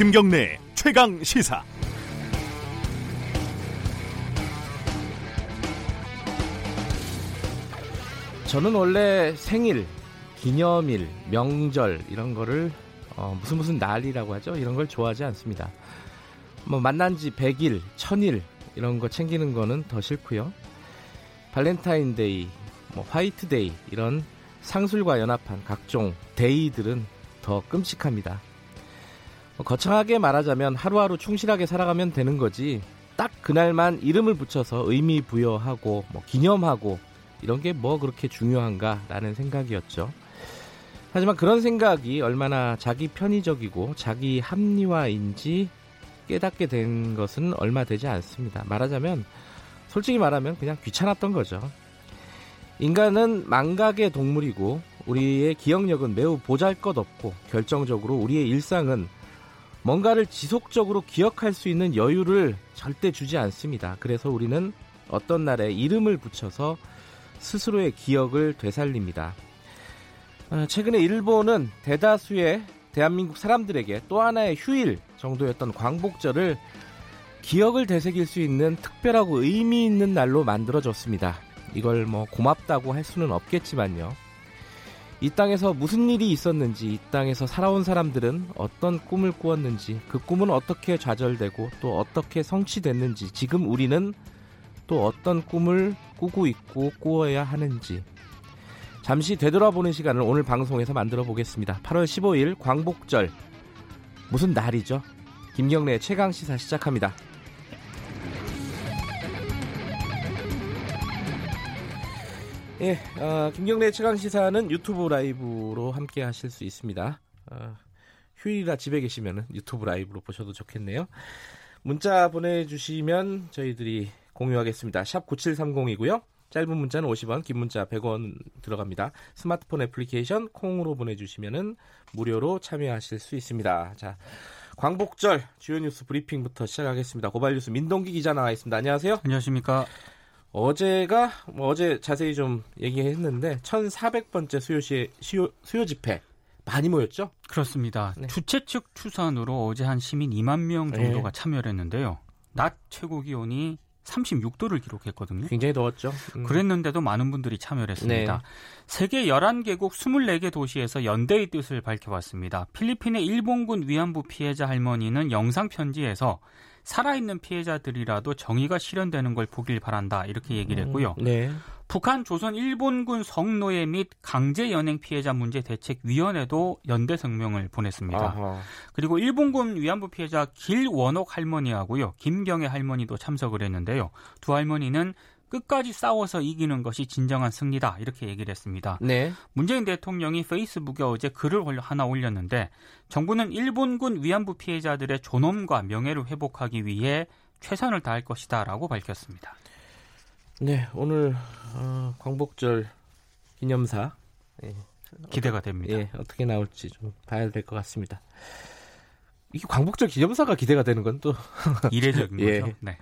김경래 최강 시사. 저는 원래 생일, 기념일, 명절 이런 거를 어, 무슨 무슨 날이라고 하죠. 이런 걸 좋아하지 않습니다. 뭐 만난 지 100일, 1000일 이런 거 챙기는 거는 더 싫고요. 발렌타인데이, 뭐 화이트데이 이런 상술과 연합한 각종 데이들은 더 끔찍합니다. 뭐 거창하게 말하자면 하루하루 충실하게 살아가면 되는 거지. 딱 그날만 이름을 붙여서 의미 부여하고 뭐 기념하고 이런 게 뭐 그렇게 중요한가라는 생각이었죠. 하지만 그런 생각이 얼마나 자기 편의적이고 자기 합리화인지 깨닫게 된 것은 얼마 되지 않습니다. 말하자면 솔직히 말하면 그냥 귀찮았던 거죠. 인간은 망각의 동물이고 우리의 기억력은 매우 보잘것없고 결정적으로 우리의 일상은 뭔가를 지속적으로 기억할 수 있는 여유를 절대 주지 않습니다. 그래서 우리는 어떤 날에 이름을 붙여서 스스로의 기억을 되살립니다. 어, 최근에 일본은 대다수의 대한민국 사람들에게 또 하나의 휴일 정도였던 광복절을 기억을 되새길 수 있는 특별하고 의미 있는 날로 만들어졌습니다. 이걸 뭐 고맙다고 할 수는 없겠지만요. 이 땅에서 무슨 일이 있었는지, 이 땅에서 살아온 사람들은 어떤 꿈을 꾸었는지, 그 꿈은 어떻게 좌절되고 또 어떻게 성취됐는지, 지금 우리는 또 어떤 꿈을 꾸고 있고 꾸어야 하는지, 잠시 되돌아보는 시간을 오늘 방송에서 만들어 보겠습니다. 8월 15일 광복절 무슨 날이죠? 김경래 최강 시사 시작합니다. 예, 어, 김경래 최강 시사는 유튜브 라이브로 함께 하실 수 있습니다. 어, 휴일이라 집에 계시면 유튜브 라이브로 보셔도 좋겠네요. 문자 보내주시면 저희들이 공유하겠습니다. 샵 9730이고요. 짧은 문자는 50원, 긴 문자 100원 들어갑니다. 스마트폰 애플리케이션 콩으로 보내주시면 무료로 참여하실 수 있습니다. 자, 광복절 주요 뉴스 브리핑부터 시작하겠습니다. 고발 뉴스 민동기 기자 나와 있습니다. 안녕하세요. 안녕하십니까. 어제가 뭐 어제 자세히 좀 얘기했는데 1,400번째 수요 시 수요, 수요 집회 많이 모였죠? 그렇습니다. 네. 주최 측 추산으로 어제 한 시민 2만 명 정도가 네. 참여를 했는데요. 낮 최고 기온이 36도를 기록했거든요. 굉장히 더웠죠. 음. 그랬는데도 많은 분들이 참여를 했습니다. 네. 세계 11개국 24개 도시에서 연대의 뜻을 밝혀봤습니다. 필리핀의 일본군 위안부 피해자 할머니는 영상 편지에서 살아있는 피해자들이라도 정의가 실현되는 걸 보길 바란다 이렇게 얘기를 했고요. 네. 북한 조선 일본군 성노예 및 강제 연행 피해자 문제 대책 위원회도 연대 성명을 보냈습니다. 아하. 그리고 일본군 위안부 피해자 길원옥 할머니하고요. 김경애 할머니도 참석을 했는데요. 두 할머니는 끝까지 싸워서 이기는 것이 진정한 승리다 이렇게 얘기를 했습니다. 네. 문재인 대통령이 페이스북에 어제 글을 하나 올렸는데 정부는 일본군 위안부 피해자들의 존엄과 명예를 회복하기 위해 최선을 다할 것이다라고 밝혔습니다. 네, 오늘 어, 광복절 기념사 예, 기대가 됩니다. 예, 어떻게 나올지 좀 봐야 될 것 같습니다. 이게 광복절 기념사가 기대가 되는 건 또 이례적인 예, 거죠. 네.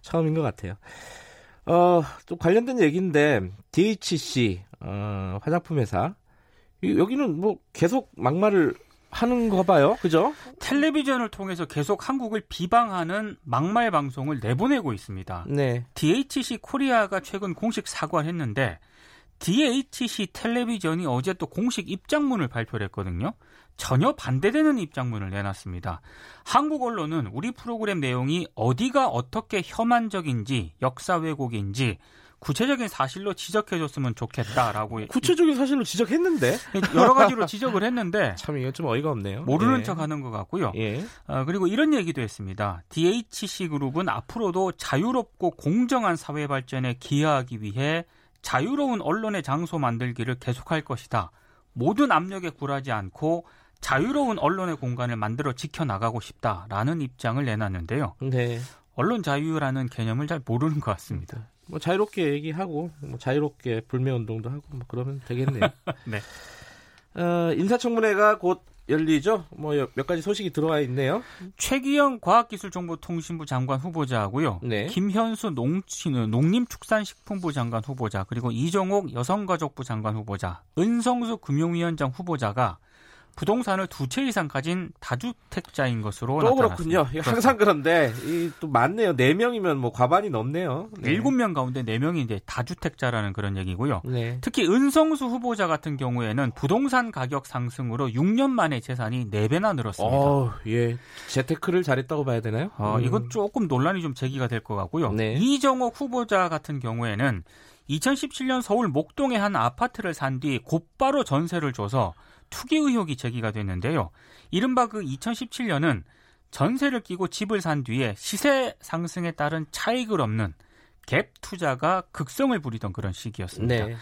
처음인 것 같아요. 어, 또 관련된 얘기인데 DHC 어, 화장품 회사 여기는 뭐 계속 막말을 하는 거 봐요. 그죠? 텔레비전을 통해서 계속 한국을 비방하는 막말 방송을 내보내고 있습니다. 네. DHC 코리아가 최근 공식 사과를 했는데 DHC 텔레비전이 어제 또 공식 입장문을 발표를 했거든요. 전혀 반대되는 입장문을 내놨습니다. 한국 언론은 우리 프로그램 내용이 어디가 어떻게 혐한적인지 역사 왜곡인지 구체적인 사실로 지적해줬으면 좋겠다라고 구체적인 사실로 지적했는데 여러 가지로 지적을 했는데 참 이건 좀 어이가 없네요. 모르는 예. 척하는 것 같고요. 예. 어, 그리고 이런 얘기도 했습니다. DHC 그룹은 앞으로도 자유롭고 공정한 사회 발전에 기여하기 위해 자유로운 언론의 장소 만들기를 계속할 것이다. 모든 압력에 굴하지 않고 자유로운 언론의 공간을 만들어 지켜나가고 싶다라는 입장을 내놨는데요. 네. 언론 자유라는 개념을 잘 모르는 것 같습니다. 뭐 자유롭게 얘기하고 뭐 자유롭게 불매 운동도 하고 뭐 그러면 되겠네요. 네. 어, 인사청문회가 곧 열리죠. 뭐 몇 가지 소식이 들어와 있네요. 최기영 과학기술정보통신부 장관 후보자하고요. 네. 김현수 농치는 농림축산식품부 장관 후보자 그리고 이정옥 여성가족부 장관 후보자, 은성수 금융위원장 후보자가 부동산을 두 채 이상 가진 다주택자인 것으로 또 나타났습니다. 그렇군요. 항상 그런데 이또 많네요. 네 명이면 뭐 과반이 넘네요. 네. 일곱 명 가운데 네 명이 이제 다주택자라는 그런 얘기고요. 네. 특히 은성수 후보자 같은 경우에는 부동산 가격 상승으로 6년 만에 재산이 4배나 늘었습니다. 어, 예. 재테크를 잘했다고 봐야 되나요? 어, 음. 이건 조금 논란이 좀 제기가 될 것 같고요. 네. 이정옥 후보자 같은 경우에는 2017년 서울 목동의 한 아파트를 산 뒤 곧바로 전세를 줘서 투기 의혹이 제기가 됐는데요. 이른바 그 2017년은 전세를 끼고 집을 산 뒤에 시세 상승에 따른 차익을 얻는 갭 투자가 극성을 부리던 그런 시기였습니다. 네.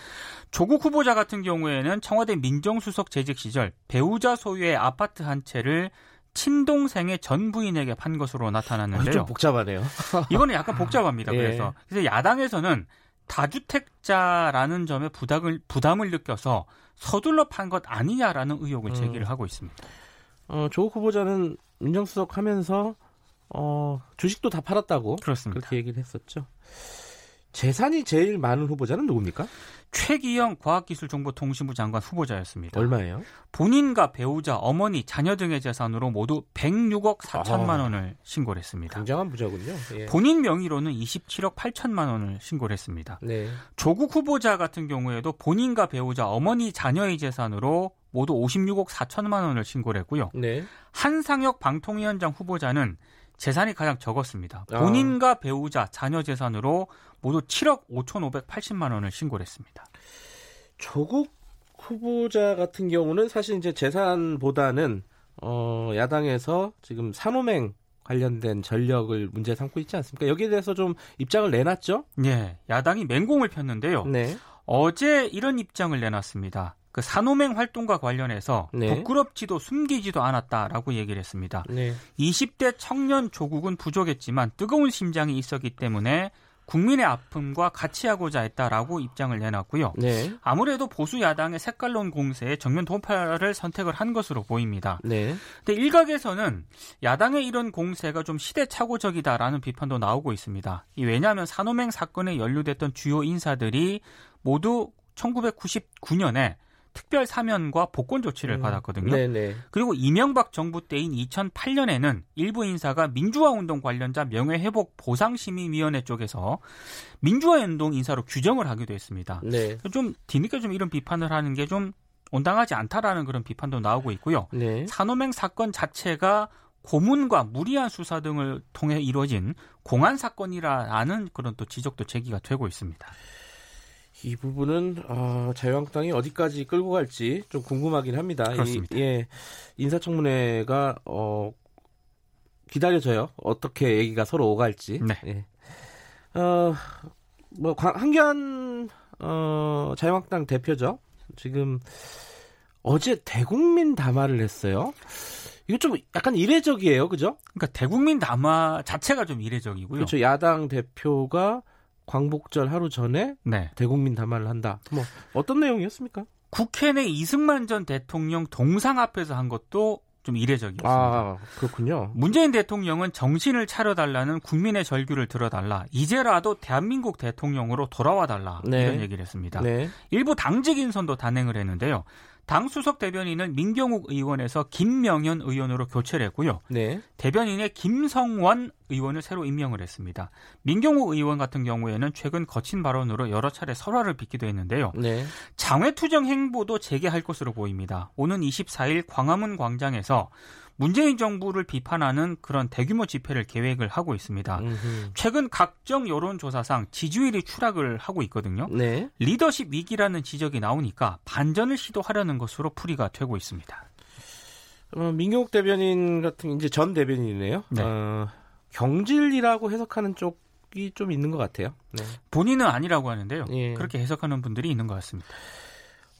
조국 후보자 같은 경우에는 청와대 민정수석 재직 시절 배우자 소유의 아파트 한 채를 친동생의 전 부인에게 판 것으로 어, 나타났는데요. 좀 복잡하네요. 이거는 약간 복잡합니다. 예. 그래서 그래서 야당에서는 다주택자라는 점에 부담을 부담을 느껴서 서둘러 판 것 아니냐라는 의혹을 음. 제기를 하고 있습니다. 어, 조국 후보자는 민정수석 하면서 어, 주식도 다 팔았다고 그렇습니다. 그렇게 얘기를 했었죠. 재산이 제일 많은 후보자는 누굽니까? 최기영 과학기술정보통신부 장관 후보자였습니다. 얼마예요? 본인과 배우자, 어머니, 자녀 등의 재산으로 모두 106억 4천만 아. 원을 신고를 했습니다. 굉장한 부자군요. 예. 본인 명의로는 27억 8천만 원을 신고를 했습니다. 네. 조국 후보자 같은 경우에도 본인과 배우자, 어머니, 자녀의 재산으로 모두 56억 4천만 원을 신고를 했고요. 네. 한상혁 방통위원장 후보자는 재산이 가장 적었습니다. 아. 본인과 배우자, 자녀 재산으로 모두 7억 5,580만 원을 신고를 했습니다. 조국 후보자 같은 경우는 사실 이제 재산보다는 어, 야당에서 지금 산호맹 관련된 전력을 문제 삼고 있지 않습니까? 여기에 대해서 좀 입장을 내놨죠? 예, 야당이 맹공을 폈는데요. 네. 어제 이런 입장을 내놨습니다. 그 산호맹 활동과 관련해서 네. 부끄럽지도 숨기지도 않았다라고 얘기를 했습니다. 네. 20대 청년 조국은 부족했지만 뜨거운 심장이 있었기 때문에 국민의 아픔과 같이 하고자 했다라고 입장을 내놨고요. 네. 아무래도 보수 야당의 색깔론 공세에 정면 돌파를 선택을 한 것으로 보입니다. 네. 근데 일각에서는 야당의 이런 공세가 좀 시대착오적이다라는 비판도 나오고 있습니다. 이 왜냐하면 산호맹 사건에 연루됐던 주요 인사들이 모두 1999년에 특별 사면과 복권 조치를 음, 받았거든요. 네네. 그리고 이명박 정부 때인 2008년에는 일부 인사가 민주화 운동 관련자 명예 회복 보상 심의 위원회 쪽에서 민주화 운동 인사로 규정을 하기도 했습니다. 네. 좀 뒤늦게 좀 이런 비판을 하는 게 좀 온당하지 않다라는 그런 비판도 나오고 있고요. 네. 산호맹 사건 자체가 고문과 무리한 수사 등을 통해 이루어진 공안 사건이라는 그런 또 지적도 제기가 되고 있습니다. 이 부분은 어, 자유한국당이 어디까지 끌고 갈지 좀 궁금하긴 합니다. 그렇습니다. 이, 예, 인사청문회가 어, 기다려져요. 어떻게 얘기가 서로 오갈지. 네. 예. 어, 뭐 관- 한기환 어, 자유한국당 대표죠. 지금 어제 대국민 담화를 했어요. 이거 좀 약간 이례적이에요, 그죠? 그러니까 대국민 담화 자체가 좀 이례적이고요. 그렇죠. 야당 대표가 광복절 하루 전에 네. 대국민 담화를 한다. 뭐 어떤 내용이었습니까? 국회 내 이승만 전 대통령 동상 앞에서 한 것도 좀 이례적이었습니다. 아 그렇군요. 문재인 대통령은 정신을 차려달라는 국민의 절규를 들어달라. 이제라도 대한민국 대통령으로 돌아와 달라. 네. 이런 얘기를 했습니다. 네. 일부 당직 인선도 단행을 했는데요. 당 수석 대변인은 민경욱 의원에서 김명현 의원으로 교체를 했고요. 네. 대변인의 김성원 의원을 새로 임명을 했습니다. 민경욱 의원 같은 경우에는 최근 거친 발언으로 여러 차례 설화를 빚기도 했는데요. 네. 장외 투쟁 행보도 재개할 것으로 보입니다. 오는 24일 광화문 광장에서 문재인 정부를 비판하는 그런 대규모 집회를 계획을 하고 있습니다. 음흠. 최근 각종 여론조사상 지지율이 추락을 하고 있거든요. 네. 리더십 위기라는 지적이 나오니까 반전을 시도하려는 것으로 풀이가 되고 있습니다. 어, 민경욱 대변인 같은 이제 전 대변인이네요. 네. 어, 경질이라고 해석하는 쪽이 좀 있는 것 같아요. 네. 본인은 아니라고 하는데요. 예. 그렇게 해석하는 분들이 있는 것 같습니다.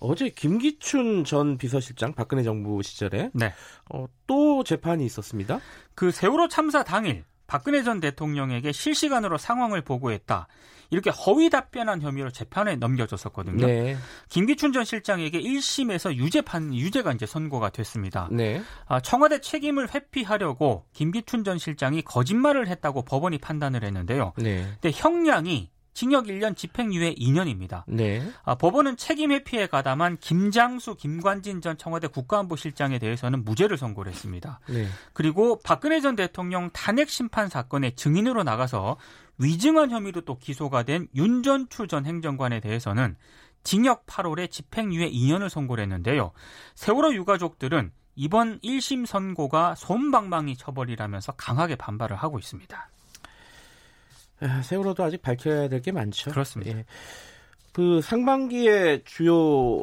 어제 김기춘 전 비서실장 박근혜 정부 시절에 네. 어, 또 재판이 있었습니다. 그 세월호 참사 당일 박근혜 전 대통령에게 실시간으로 상황을 보고했다. 이렇게 허위 답변한 혐의로 재판에 넘겨졌었거든요. 네. 김기춘 전 실장에게 1심에서 유죄판 유죄가 이제 선고가 됐습니다. 네. 아, 청와대 책임을 회피하려고 김기춘 전 실장이 거짓말을 했다고 법원이 판단을 했는데요. 네. 근데 형량이 징역 1년, 집행유예 2년입니다. 네. 아, 법원은 책임 회피에 가담한 김장수, 김관진 전 청와대 국가안보실장에 대해서는 무죄를 선고를 했습니다. 네. 그리고 박근혜 전 대통령 탄핵 심판 사건의 증인으로 나가서 위증한 혐의로 또 기소가 된 윤전추 전 행정관에 대해서는 징역 8월에 집행유예 2년을 선고를 했는데요. 세월호 유가족들은 이번 1심 선고가 솜방망이 처벌이라면서 강하게 반발을 하고 있습니다. 아, 세월호도 아직 밝혀야 될 게 많죠. 그렇습니다. 예. 그 상반기에 주요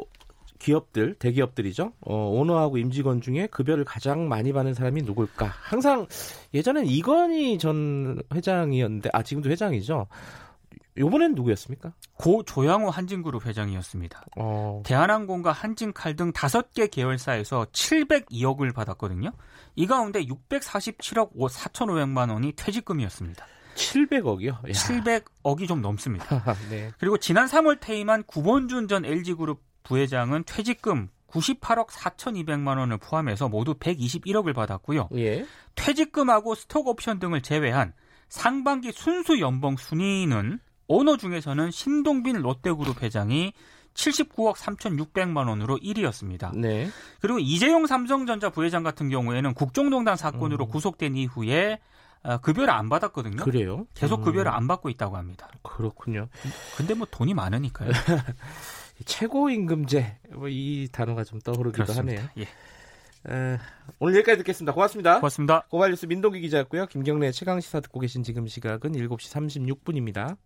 기업들, 대기업들이죠. 어, 오너하고 임직원 중에 급여를 가장 많이 받는 사람이 누굴까? 항상 예전엔 이건희 전 회장이었는데, 아, 지금도 회장이죠. 요번엔 누구였습니까? 고 조양호 한진그룹 회장이었습니다. 어. 대한항공과 한진칼 등 다섯 개 계열사에서 702억을 받았거든요. 이 가운데 647억 4,500만 원이 퇴직금이었습니다. 700억이요? 야. 700억이 좀 넘습니다. 네. 그리고 지난 3월 퇴임한 구본준 전 LG그룹 부회장은 퇴직금 98억 4,200만 원을 포함해서 모두 121억을 받았고요. 예. 퇴직금하고 스톡옵션 등을 제외한 상반기 순수 연봉 순위는 오너 중에서는 신동빈 롯데그룹 회장이 79억 3,600만 원으로 1위였습니다. 네. 그리고 이재용 삼성전자 부회장 같은 경우에는 국정농단 사건으로 음. 구속된 이후에 어, 급여를 안 받았거든요. 그래요? 계속 급여를 음. 안 받고 있다고 합니다. 그렇군요. 근데 뭐 돈이 많으니까요. 최고임금제 뭐 이 단어가 좀 떠오르기도 그렇습니다. 하네요. 예. 에, 오늘 여기까지 듣겠습니다. 고맙습니다. 고맙습니다. 고발뉴스 민동기 기자였고요. 김경래 최강 시사 듣고 계신 지금 시각은 7시 36분입니다.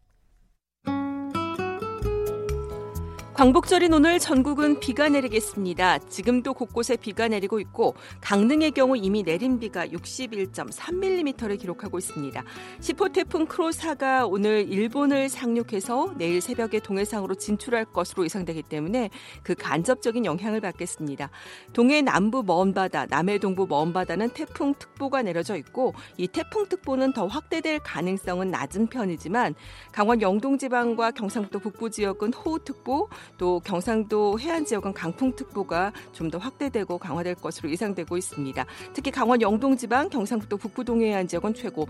광복절인 오늘 전국은 비가 내리겠습니다. 지금도 곳곳에 비가 내리고 있고 강릉의 경우 이미 내린 비가 61.3mm를 기록하고 있습니다. 10호 태풍 크로사가 오늘 일본을 상륙해서 내일 새벽에 동해상으로 진출할 것으로 예상되기 때문에 그 간접적인 영향을 받겠습니다. 동해 남부 먼 바다, 남해 동부 먼 바다는 태풍 특보가 내려져 있고 이 태풍 특보는 더 확대될 가능성은 낮은 편이지만 강원 영동 지방과 경상북도 북부 지역은 호우 특보 또 경상도 해안 지역은 강풍특보가 좀 더 확대되고 강화될 것으로 예상되고 있습니다. 특히 강원 영동 지방, 경상북도 북부 동해안 지역은 최고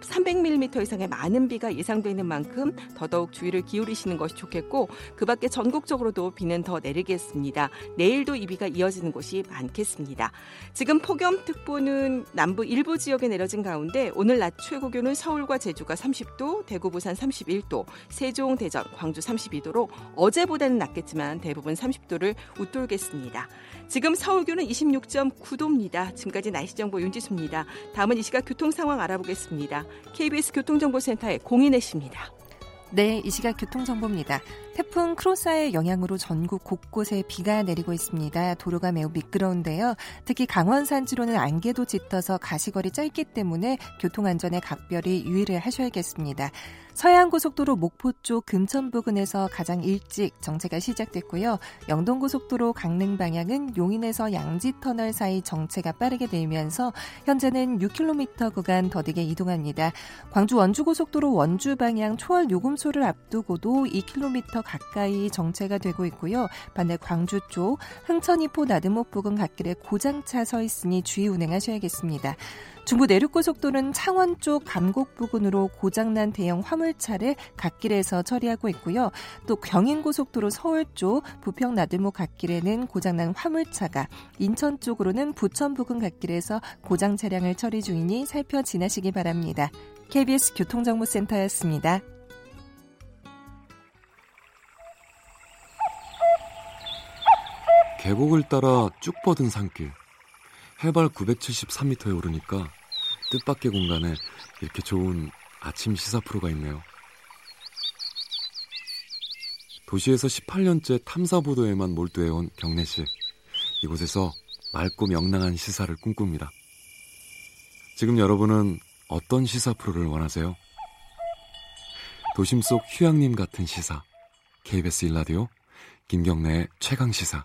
300mm 이상의 많은 비가 예상되는 만큼 더더욱 주의를 기울이시는 것이 좋겠고 그 밖에 전국적으로도 비는 더 내리겠습니다. 내일도 이 비가 이어지는 곳이 많겠습니다. 지금 폭염특보는 남부 일부 지역에 내려진 가운데 오늘 낮 최고 기온은 서울과 제주가 30도, 대구, 부산 31도, 세종, 대전, 광주 32도로 어제보다는 낮겠지만 대부분 30도를 웃돌겠습니다. 지금 서울 기온은 26.9도입니다. 지금까지 날씨 정보 윤지수입니다. 다음은 이 시각 교통 상황 알아보겠습니다. KBS 교통정보센터의 공인혜 씨입니다. 네, 이 시각 교통정보입니다. 태풍 크로사의 영향으로 전국 곳곳에 비가 내리고 있습니다. 도로가 매우 미끄러운데요. 특히 강원 산지로는 안개도 짙어서 가시거리 짧기 때문에 교통안전에 각별히 유의를 하셔야겠습니다. 서해안고속도로 목포 쪽 금천 부근에서 가장 일찍 정체가 시작됐고요. 영동고속도로 강릉 방향은 용인에서 양지터널 사이 정체가 빠르게 되면서 현재는 6km 구간 더디게 이동합니다. 광주 원주고속도로 원주 방향 초월 요금소를 앞두고도 2km 가까이 정체가 되고 있고요. 반대 광주 쪽 흥천이포 나드목 부근 갓길에 고장차 서 있으니 주의 운행하셔야겠습니다. 중부 내륙고속도로는 창원 쪽 감곡 부근으로 고장난 대형 화물차를 갓길에서 처리하고 있고요. 또 경인고속도로 서울 쪽 부평 나들목 갓길에는 고장난 화물차가 인천 쪽으로는 부천 부근 갓길에서 고장 차량을 처리 중이니 살펴 지나시기 바랍니다. KBS 교통정보센터였습니다. 계곡을 따라 쭉 뻗은 산길. 해발 973m에 오르니까 뜻밖의 공간에 이렇게 좋은 아침 시사 프로가 있네요. 도시에서 18년째 탐사 보도에만 몰두해온 경래 씨. 이곳에서 맑고 명랑한 시사를 꿈꿉니다. 지금 여러분은 어떤 시사 프로를 원하세요? 도심 속 휴양림 같은 시사. KBS 일라디오 김경래의 최강 시사.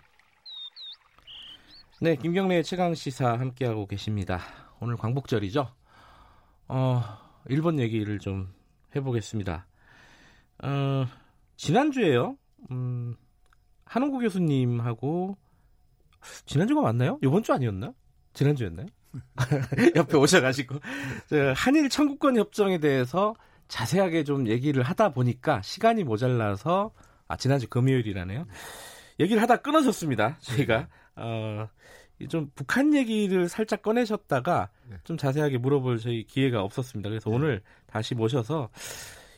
네, 김경래의 최강 시사 함께하고 계십니다. 오늘 광복절이죠. 어, 일본 얘기를 좀 해보겠습니다. 어, 지난주에요. 음, 한홍구 교수님하고 지난주가 맞나요? 이번 주 아니었나? 지난주였나요? 옆에 오셔가지고 한일 청구권 협정에 대해서 자세하게 좀 얘기를 하다 보니까 시간이 모자라서 아 지난주 금요일이라네요. 얘기를 하다 끊어졌습니다. 저희가 어, 좀 북한 얘기를 살짝 꺼내셨다가 네. 좀 자세하게 물어볼 저희 기회가 없었습니다. 그래서 네. 오늘 다시 모셔서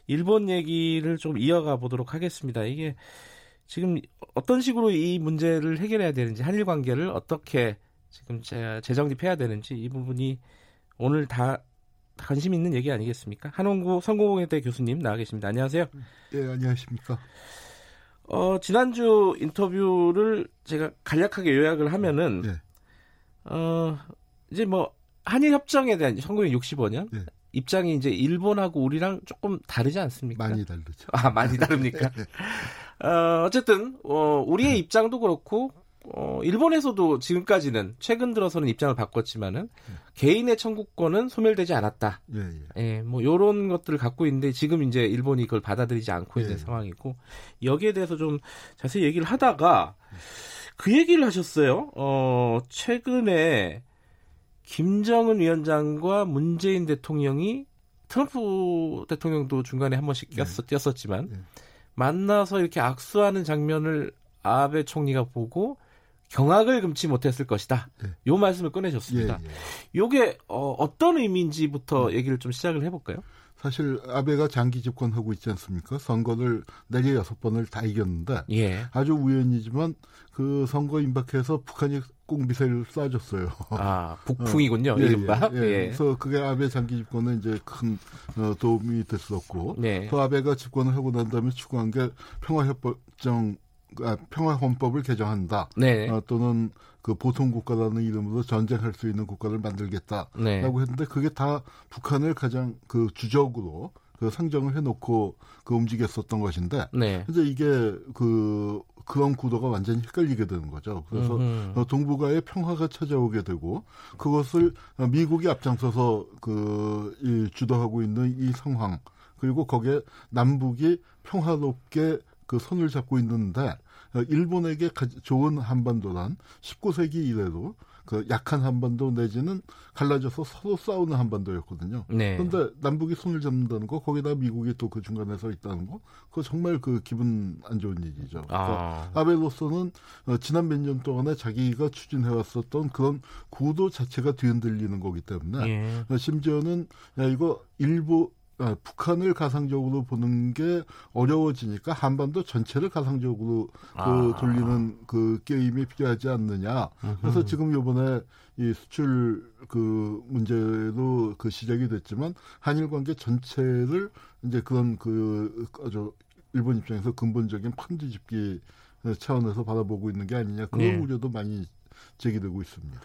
일본 얘기를 좀 이어가 보도록 하겠습니다. 이게 지금 어떤 식으로 이 문제를 해결해야 되는지 한일 관계를 어떻게 지금 재정립해야 되는지 이 부분이 오늘 다 관심 있는 얘기 아니겠습니까? 한원구 성공회대 교수님 나와 계십니다. 안녕하세요. 예, 안녕하십니까. 어, 지난주 인터뷰를 제가 간략하게 요약을 하면은 예. 어, 이제 뭐 한일 협정에 대한 1965년 예. 입장이 이제 일본하고 우리랑 조금 다르지 않습니까? 많이 다르죠. 아, 많이 다릅니까? 어, 어쨌든 어, 우리의 네. 입장도 그렇고 어, 일본에서도 지금까지는 최근 들어서는 입장을 바꿨지만은 네. 개인의 청구권은 소멸되지 않았다. 예, 예. 예, 뭐 요런 것들을 갖고 있는데 지금 이제 일본이 그걸 받아들이지 않고 있는 예. 상황이고 여기에 대해서 좀 자세히 얘기를 하다가 그 얘기를 하셨어요. 어, 최근에 김정은 위원장과 문재인 대통령이 트럼프 대통령도 중간에 한 번씩 꼈었, 네. 뛰었었 지만 네. 만나서 이렇게 악수하는 장면을 아베 총리가 보고 경악을 금치 못했을 것이다. 네. 요 말씀을 꺼내셨습니다. 예, 예. 요게 어, 어떤 의미인지부터 네. 얘기를 좀 시작을 해볼까요? 사실 아베가 장기 집권하고 있지 않습니까? 선거를 네개 여섯 번을 다 이겼는데 예. 아주 우연이지만 그 선거 임박해서 북한이 꼭 미사일을 쏴줬어요. 아 북풍이군요. 어, 예, 이른바. 예, 예. 예. 그래서 그게 아베 장기 집권에 이제 큰 어, 도움이 됐었고 네. 또 아베가 집권을 하고 난 다음에 추구한 게 평화협정 아, 평화헌법을 개정한다. 네. 어, 또는 그 보통 국가라는 이름으로 전쟁할 수 있는 국가를 만들겠다라고 네. 했는데 그게 다 북한을 가장 그 주적으로 그 상정을 해놓고 그 움직였었던 것인데 네. 이제 이게 그 그런 구도가 완전히 헷갈리게 되는 거죠. 그래서 어, 동북아의 평화가 찾아오게 되고 그것을 미국이 앞장서서 그 이, 주도하고 있는 이 상황 그리고 거기에 남북이 평화롭게 그 손을 잡고 있는데 어, 일본에게 좋은 한반도란 19세기 이래로 그 약한 한반도 내지는 갈라져서 서로 싸우는 한반도였거든요. 네. 그런데 남북이 손을 잡는다는 거 거기다 미국이 또 그 중간에 서 있다는 거 그거 정말 그 기분 안 좋은 일이죠. 아. 아베로서는 어, 지난 몇 년 동안에 자기가 추진해 왔었던 그런 구도 자체가 뒤흔들리는 거기 때문에 예. 어, 심지어는 야 이거 일부 아, 북한을 가상적으로 보는 게 어려워지니까 한반도 전체를 가상적으로 그 아. 그 돌리는 그 게임이 필요하지 않느냐. 그래서 지금 요번에 이 수출 그 문제도 그 시작이 됐지만 한일 관계 전체를 이제 그런 그 아주 일본 입장에서 근본적인 판지 집기 차원에서 바라보고 있는 게 아니냐 그런 네. 우려도 많이 제기되고 있습니다.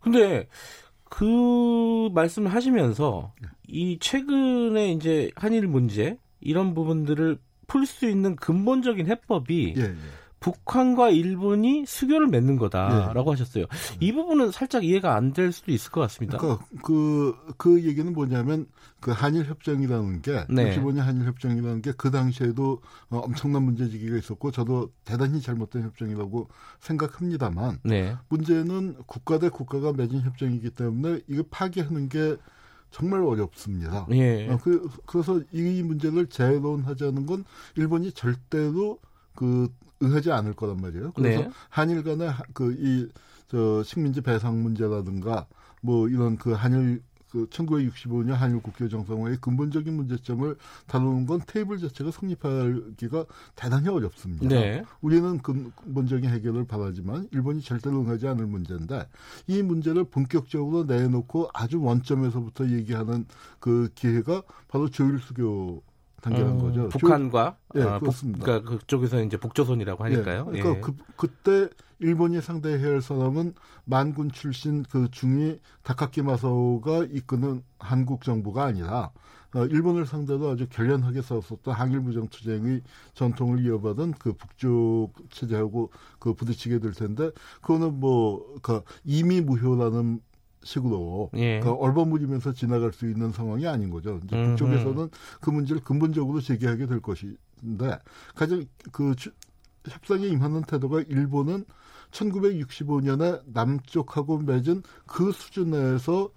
근데 그 말씀을 하시면서 네. 이 최근에 이제 한일 문제 이런 부분들을 풀 수 있는 근본적인 해법이 예, 예. 북한과 일본이 수교를 맺는 거다라고 네. 하셨어요. 이 부분은 살짝 이해가 안 될 수도 있을 것 같습니다. 그러니까 그, 그 얘기는 뭐냐면 그 한일 협정이라는 게 네. 65년 한일 협정이라는 게 그 당시에도 어, 엄청난 문제지기가 있었고 저도 대단히 잘못된 협정이라고 생각합니다만 네. 문제는 국가 대 국가가 맺은 협정이기 때문에 이거 파기하는 게 정말 어렵습니다. 예. 어, 그, 그래서 이 문제를 재론하자는 건 일본이 절대로 그 응하지 않을 거란 말이에요. 그래서 네. 한일 간의 그 이 저 식민지 배상 문제라든가 뭐 이런 그 한일 그 1965년 한일 국교 정상화의 근본적인 문제점을 다루는 건 테이블 자체가 성립하기가 대단히 어렵습니다. 네. 우리는 근본적인 해결을 바라지만 일본이 절대로 응하지 않을 문제인데 이 문제를 본격적으로 내놓고 아주 원점에서부터 얘기하는 그 기회가 바로 조일 수교 단계라는 음, 거죠. 북한과 조, 예, 아, 그렇습니다. 북, 그러니까 그쪽에서 이제 북조선이라고 하니까요. 예, 그러니까 예. 그, 그때 일본이 상대해야 할 사람은 만군 출신 그 중위 다카키 마사오가 이끄는 한국 정부가 아니라 어, 일본을 상대로 아주 결연하게 싸웠었던 항일 무장 투쟁의 전통을 이어받은 그 북쪽 체제하고 그 부딪히게 될 텐데 그거는 뭐그 이미 무효라는 식으로 예. 그 얼버무리면서 지나갈 수 있는 상황이 아닌 거죠. 이제 북쪽에서는 그 문제를 근본적으로 제기하게 될 것인데 가장 그 협상에 임하는 태도가 일본은 1965년에 남쪽하고 맺은 그 수준 내에서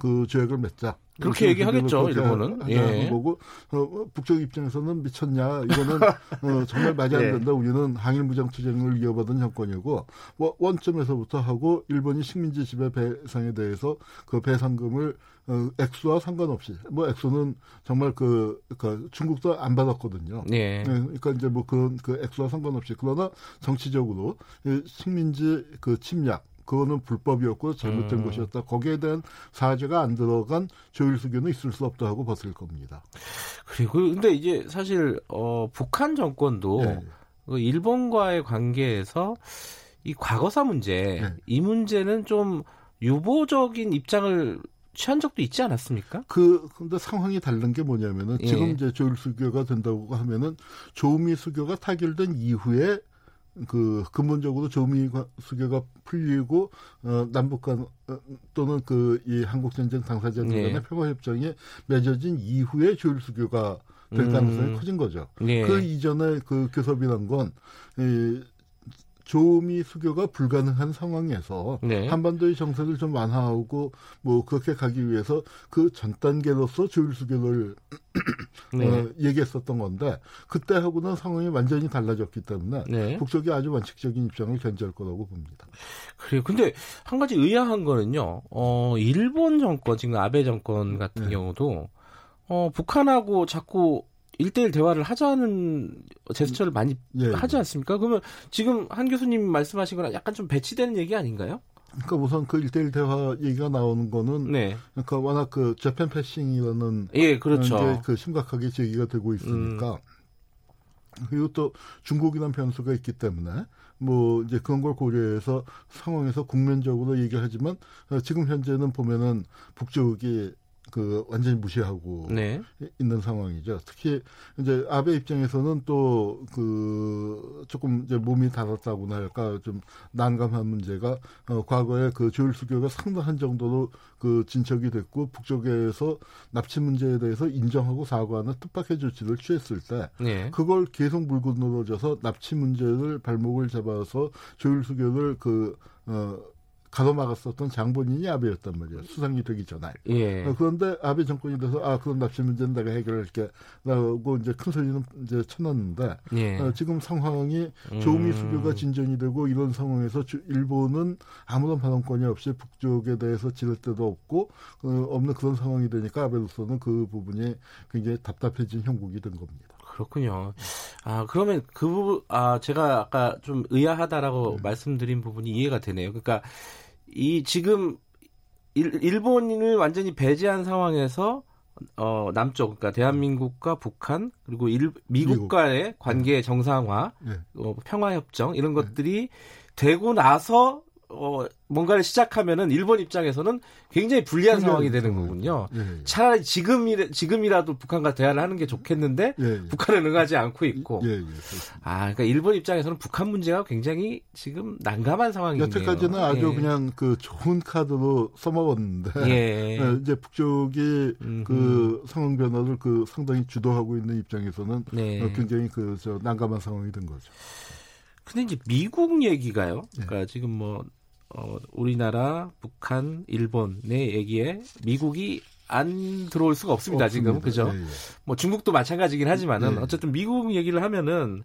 그 조약을 맺자 그렇게 얘기하겠죠, 일본은. 예. 거고 어, 북쪽 입장에서는 미쳤냐 이거는 어, 정말 말이 안 예. 된다. 예. 우리는 항일 무장 투쟁을 이어받은 정권이고 뭐, 원점에서부터 하고 일본이 식민지 지배 배상에 대해서 그 배상금을 어, 액수와 상관없이 뭐 액수는 정말 그, 그 중국도 안 받았거든요. 예. 네, 그러니까 이제 뭐 그런 그 액수와 상관없이 그러나 정치적으로 식민지 그 침략 그거는 불법이었고 잘못된 음. 것이었다. 거기에 대한 사죄가 안 들어간 조일수교는 있을 수 없다 하고 봤을 겁니다. 그리고 근데 이제 사실 어, 북한 정권도 네. 그 일본과의 관계에서 이 과거사 문제 네. 이 문제는 좀 유보적인 입장을 취한 적도 있지 않았습니까? 그 근데 상황이 다른 게 뭐냐면은 예. 지금 이제 조일 수교가 된다고 하면은 조미 수교가 타결된 이후에 그 근본적으로 조미 수교가 풀리고 어 남북 간 어, 또는 그 이 한국 전쟁 당사자들 간의 예. 평화 협정이 맺어진 이후에 조일 수교가 될 가능성이 음. 커진 거죠. 예. 그 이전에 그 교섭이란 건이 조미 수교가 불가능한 상황에서 네. 한반도의 정세를 좀 완화하고 뭐 그렇게 가기 위해서 그 전 단계로서 조일 수교를 네. 어, 얘기했었던 건데 그때하고는 상황이 완전히 달라졌기 때문에 네. 북쪽이 아주 원칙적인 입장을 견지할 거라고 봅니다. 그래요. 근데 한 가지 의아한 거는요. 어, 일본 정권 지금 아베 정권 같은 네. 경우도 어, 북한하고 자꾸 1대1 대화를 하자는 제스처를 많이 예, 예. 하지 않습니까? 그러면 지금 한 교수님 말씀하신 거랑 약간 좀 배치되는 얘기 아닌가요? 그러니까 우선 그 1대1 대화 얘기가 나오는 거는 네. 그러니까 워낙 그 재팬 패싱이라는 예, 그렇죠. 그 심각하게 제기가 되고 있으니까 음. 그리고 또 중국이라는 변수가 있기 때문에 뭐 이제 그런 걸 고려해서 상황에서 국면적으로 얘기하지만 지금 현재는 보면은 북쪽이 그 완전히 무시하고 네. 있는 상황이죠. 특히 이제 아베 입장에서는 또 그 조금 이제 몸이 닳았다고나 할까 좀 난감한 문제가 어 과거에 그 조일 수교가 상당한 정도로 그 진척이 됐고 북쪽에서 납치 문제에 대해서 인정하고 사과하는 뜻밖의 조치를 취했을 때 네. 그걸 계속 물고 늘어져서 납치 문제를 발목을 잡아서 조일 수교를 그 어 가로막았었던 장본인이 아베였단 말이에요. 수상이 되기 전에. 예. 어, 그런데 아베 정권이 돼서 아 그런 납치 문제는 내가 해결할게 라고 이제 큰 소리는 이제 쳐놨는데 예. 어, 지금 상황이 조미 음. 수교가 진전이 되고 이런 상황에서 주, 일본은 아무런 반응권이 없이 북쪽에 대해서 지를 데도 없고 어, 없는 그런 상황이 되니까 아베로서는 그 부분이 굉장히 답답해진 형국이 된 겁니다. 그렇군요. 아, 그러면 그 부분, 아, 제가 아까 좀 의아하다라고 음. 말씀드린 부분이 이해가 되네요. 그러니까 이 지금 일, 일본을 완전히 배제한 상황에서 어, 남쪽, 그러니까 대한민국과 북한 그리고 일, 미국과의 미국. 관계 정상화, 네. 어, 평화협정 이런 네. 것들이 되고 나서 어, 뭔가를 시작하면은 일본 입장에서는 굉장히 불리한 상황이 되는 거군요. 예, 예. 차라리 지금이 지금이라도 북한과 대화를 하는 게 좋겠는데 예, 예. 북한은 응하지 않고 있고. 예, 예, 아, 그러니까 일본 입장에서는 북한 문제가 굉장히 지금 난감한 상황이네요. 여태까지는 아주 그냥 그 좋은 카드로 써먹었는데 이제 북쪽이 음흠. 그 상황 변화를 그 상당히 주도하고 있는 입장에서는 네. 어, 굉장히 그 저 난감한 상황이 된 거죠. 근데 이제 미국 얘기가요. 그러니까 지금 뭐 어, 우리나라, 북한, 일본의 얘기에 미국이 안 들어올 수가 없습니다, 없습니다. 지금. 그죠? 예, 예. 뭐 중국도 마찬가지긴 하지만은 예. 어쨌든 미국 얘기를 하면은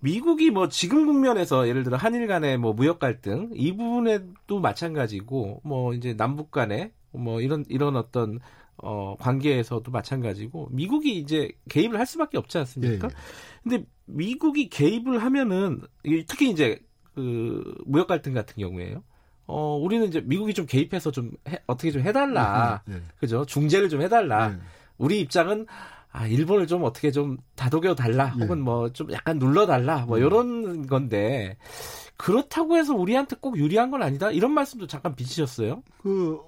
미국이 뭐 지금 국면에서 예를 들어 한일 간의 뭐 무역 갈등 이 부분에도 마찬가지고 뭐 이제 남북 간의 뭐 이런 이런 어떤 어 관계에서도 마찬가지고 미국이 이제 개입을 할 수밖에 없지 않습니까? 예, 예. 근데 미국이 개입을 하면은 특히 이제 그 무역 갈등 같은 경우에요. 어, 우리는 이제 미국이 좀 개입해서 좀 해, 어떻게 좀 해달라. 네, 네. 그죠? 중재를 좀 해달라. 네. 우리 입장은 아, 일본을 좀 어떻게 좀 다독여 달라. 네. 혹은 뭐 좀 약간 눌러 달라. 뭐 이런 건데 그렇다고 해서 우리한테 꼭 유리한 건 아니다. 이런 말씀도 잠깐 비치셨어요. 그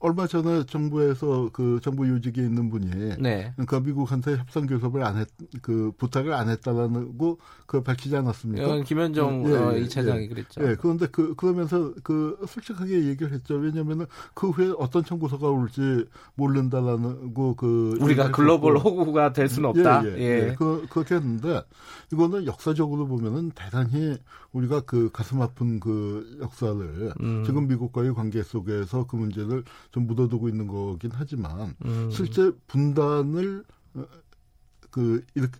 얼마 전에 정부에서 그 정부 요직에 있는 분이 네. 그러니까 미국한테 협상 교섭을 안 했, 그 부탁을 안 했다라고 그 밝히지 않았습니까? 김현정 예, 어, 예, 이 차장이 예, 그랬죠. 예, 그런데 그 그러면서 그 솔직하게 얘기를 했죠. 왜냐면은 그 후에 어떤 청구서가 올지 모른다라는 그 우리가 글로벌 호구가 될 수는 없다. 예, 예, 예. 예. 그 그렇게 했는데 이거는 역사적으로 보면은 대단히 우리가 그 가슴 아픈 그 역사를 음. 지금 미국과의 관계 속에서 그 문제를 좀 묻어두고 있는 거긴 하지만 음. 실제 분단을 어, 그 이렇게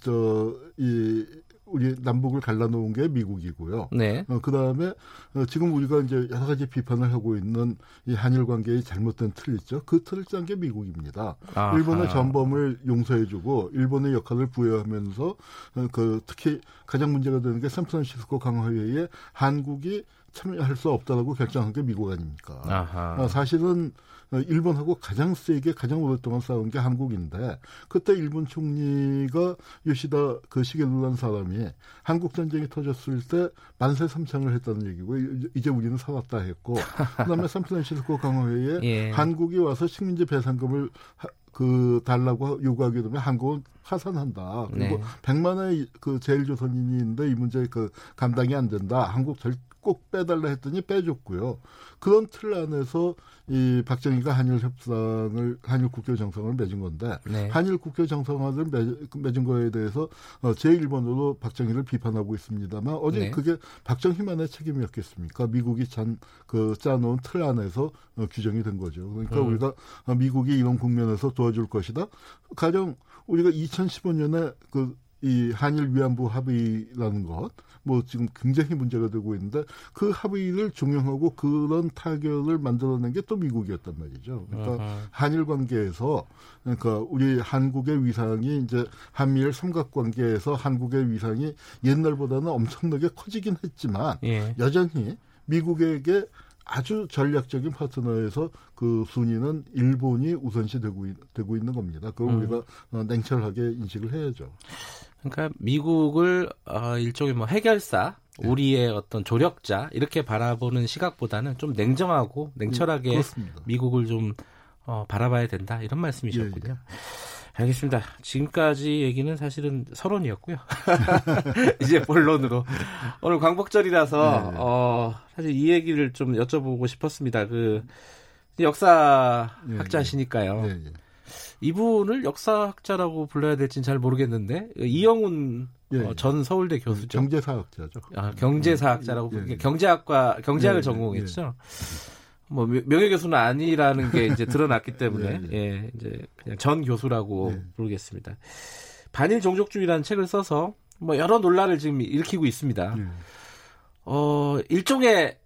저이 우리 남북을 갈라놓은 게 미국이고요. 네. 어, 그 다음에 어, 지금 우리가 이제 여러 가지 비판을 하고 있는 이 한일 관계의 잘못된 틀 있죠. 그 틀을 짠 게 미국입니다. 아하. 일본의 전범을 용서해주고 일본의 역할을 부여하면서 어, 그 특히 가장 문제가 되는 게 샌프란시스코 강화회의에 한국이 참여할 수 없다라고 결정한 게 미국 아닙니까? 아하. 어, 사실은 어, 일본하고 가장 세게 가장 오랫동안 싸운 게 한국인데 그때 일본 총리가 요시다 그 시계를 난 사람이 한국 전쟁이 터졌을 때 만세 삼창을 했다는 얘기고 이제 우리는 살았다 했고 그다음에 샌프란시스코 강화회에 예. 한국이 와서 식민지 배상금을 그 달라고 요구하게 되면 한국은 파산한다. 그리고 네. 100만의 그 제일조선인인데 이 문제 그 감당이 안 된다. 한국 절, 꼭 빼달라 했더니 빼줬고요. 그런 틀 안에서 이 박정희가 한일 협상을 한일 국교 정상을 맺은 건데 네. 한일 국교 정상화를 맺 은 거에 대해서 어, 제1번으로 박정희를 비판하고 있습니다만 어제 네. 그게 박정희만의 책임이었겠습니까? 미국이 잔 그 짜놓은 틀 안에서 어, 규정이 된 거죠. 그러니까 음. 우리가 어, 미국이 이런 국면에서 도와줄 것이다. 가령 우리가 2015년에 그 이 한일 위안부 합의라는 것, 뭐 지금 굉장히 문제가 되고 있는데 그 합의를 종용하고 그런 타결을 만들어낸 게 또 미국이었단 말이죠. 그러니까 uh-huh. 한일 관계에서 그러니까 우리 한국의 위상이 이제 한미일 삼각 관계에서 한국의 위상이 옛날보다는 엄청나게 커지긴 했지만 예. 여전히 미국에게 아주 전략적인 파트너에서 그 순위는 일본이 우선시 되고, 되고 있는 겁니다. 그걸 음. 우리가 어, 냉철하게 인식을 해야죠. 그러니까 미국을 어, 일종의 뭐 해결사, 네. 우리의 어떤 조력자 이렇게 바라보는 시각보다는 좀 냉정하고 냉철하게 음, 미국을 좀 어, 바라봐야 된다 이런 말씀이셨군요. 예, 예. 알겠습니다. 지금까지 얘기는 사실은 서론이었고요. 이제 본론으로 오늘 광복절이라서 네. 어, 사실 이 얘기를 좀 여쭤보고 싶었습니다. 그 역사 예, 학자시니까요. 네, 네. 이분을 역사학자라고 불러야 될지는 잘 모르겠는데 이영훈 예, 어, 전 서울대 교수죠. 경제사학자죠. 아, 경제사학자라고. 경제학과 경제학을 전공했죠. 뭐 명예 교수는 아니라는 게 이제 드러났기 때문에 예, 이제 그냥 전 교수라고 부르겠습니다. 반일 종족주의라는 책을 써서 뭐 여러 논란을 지금 일으키고 있습니다. 어 일종의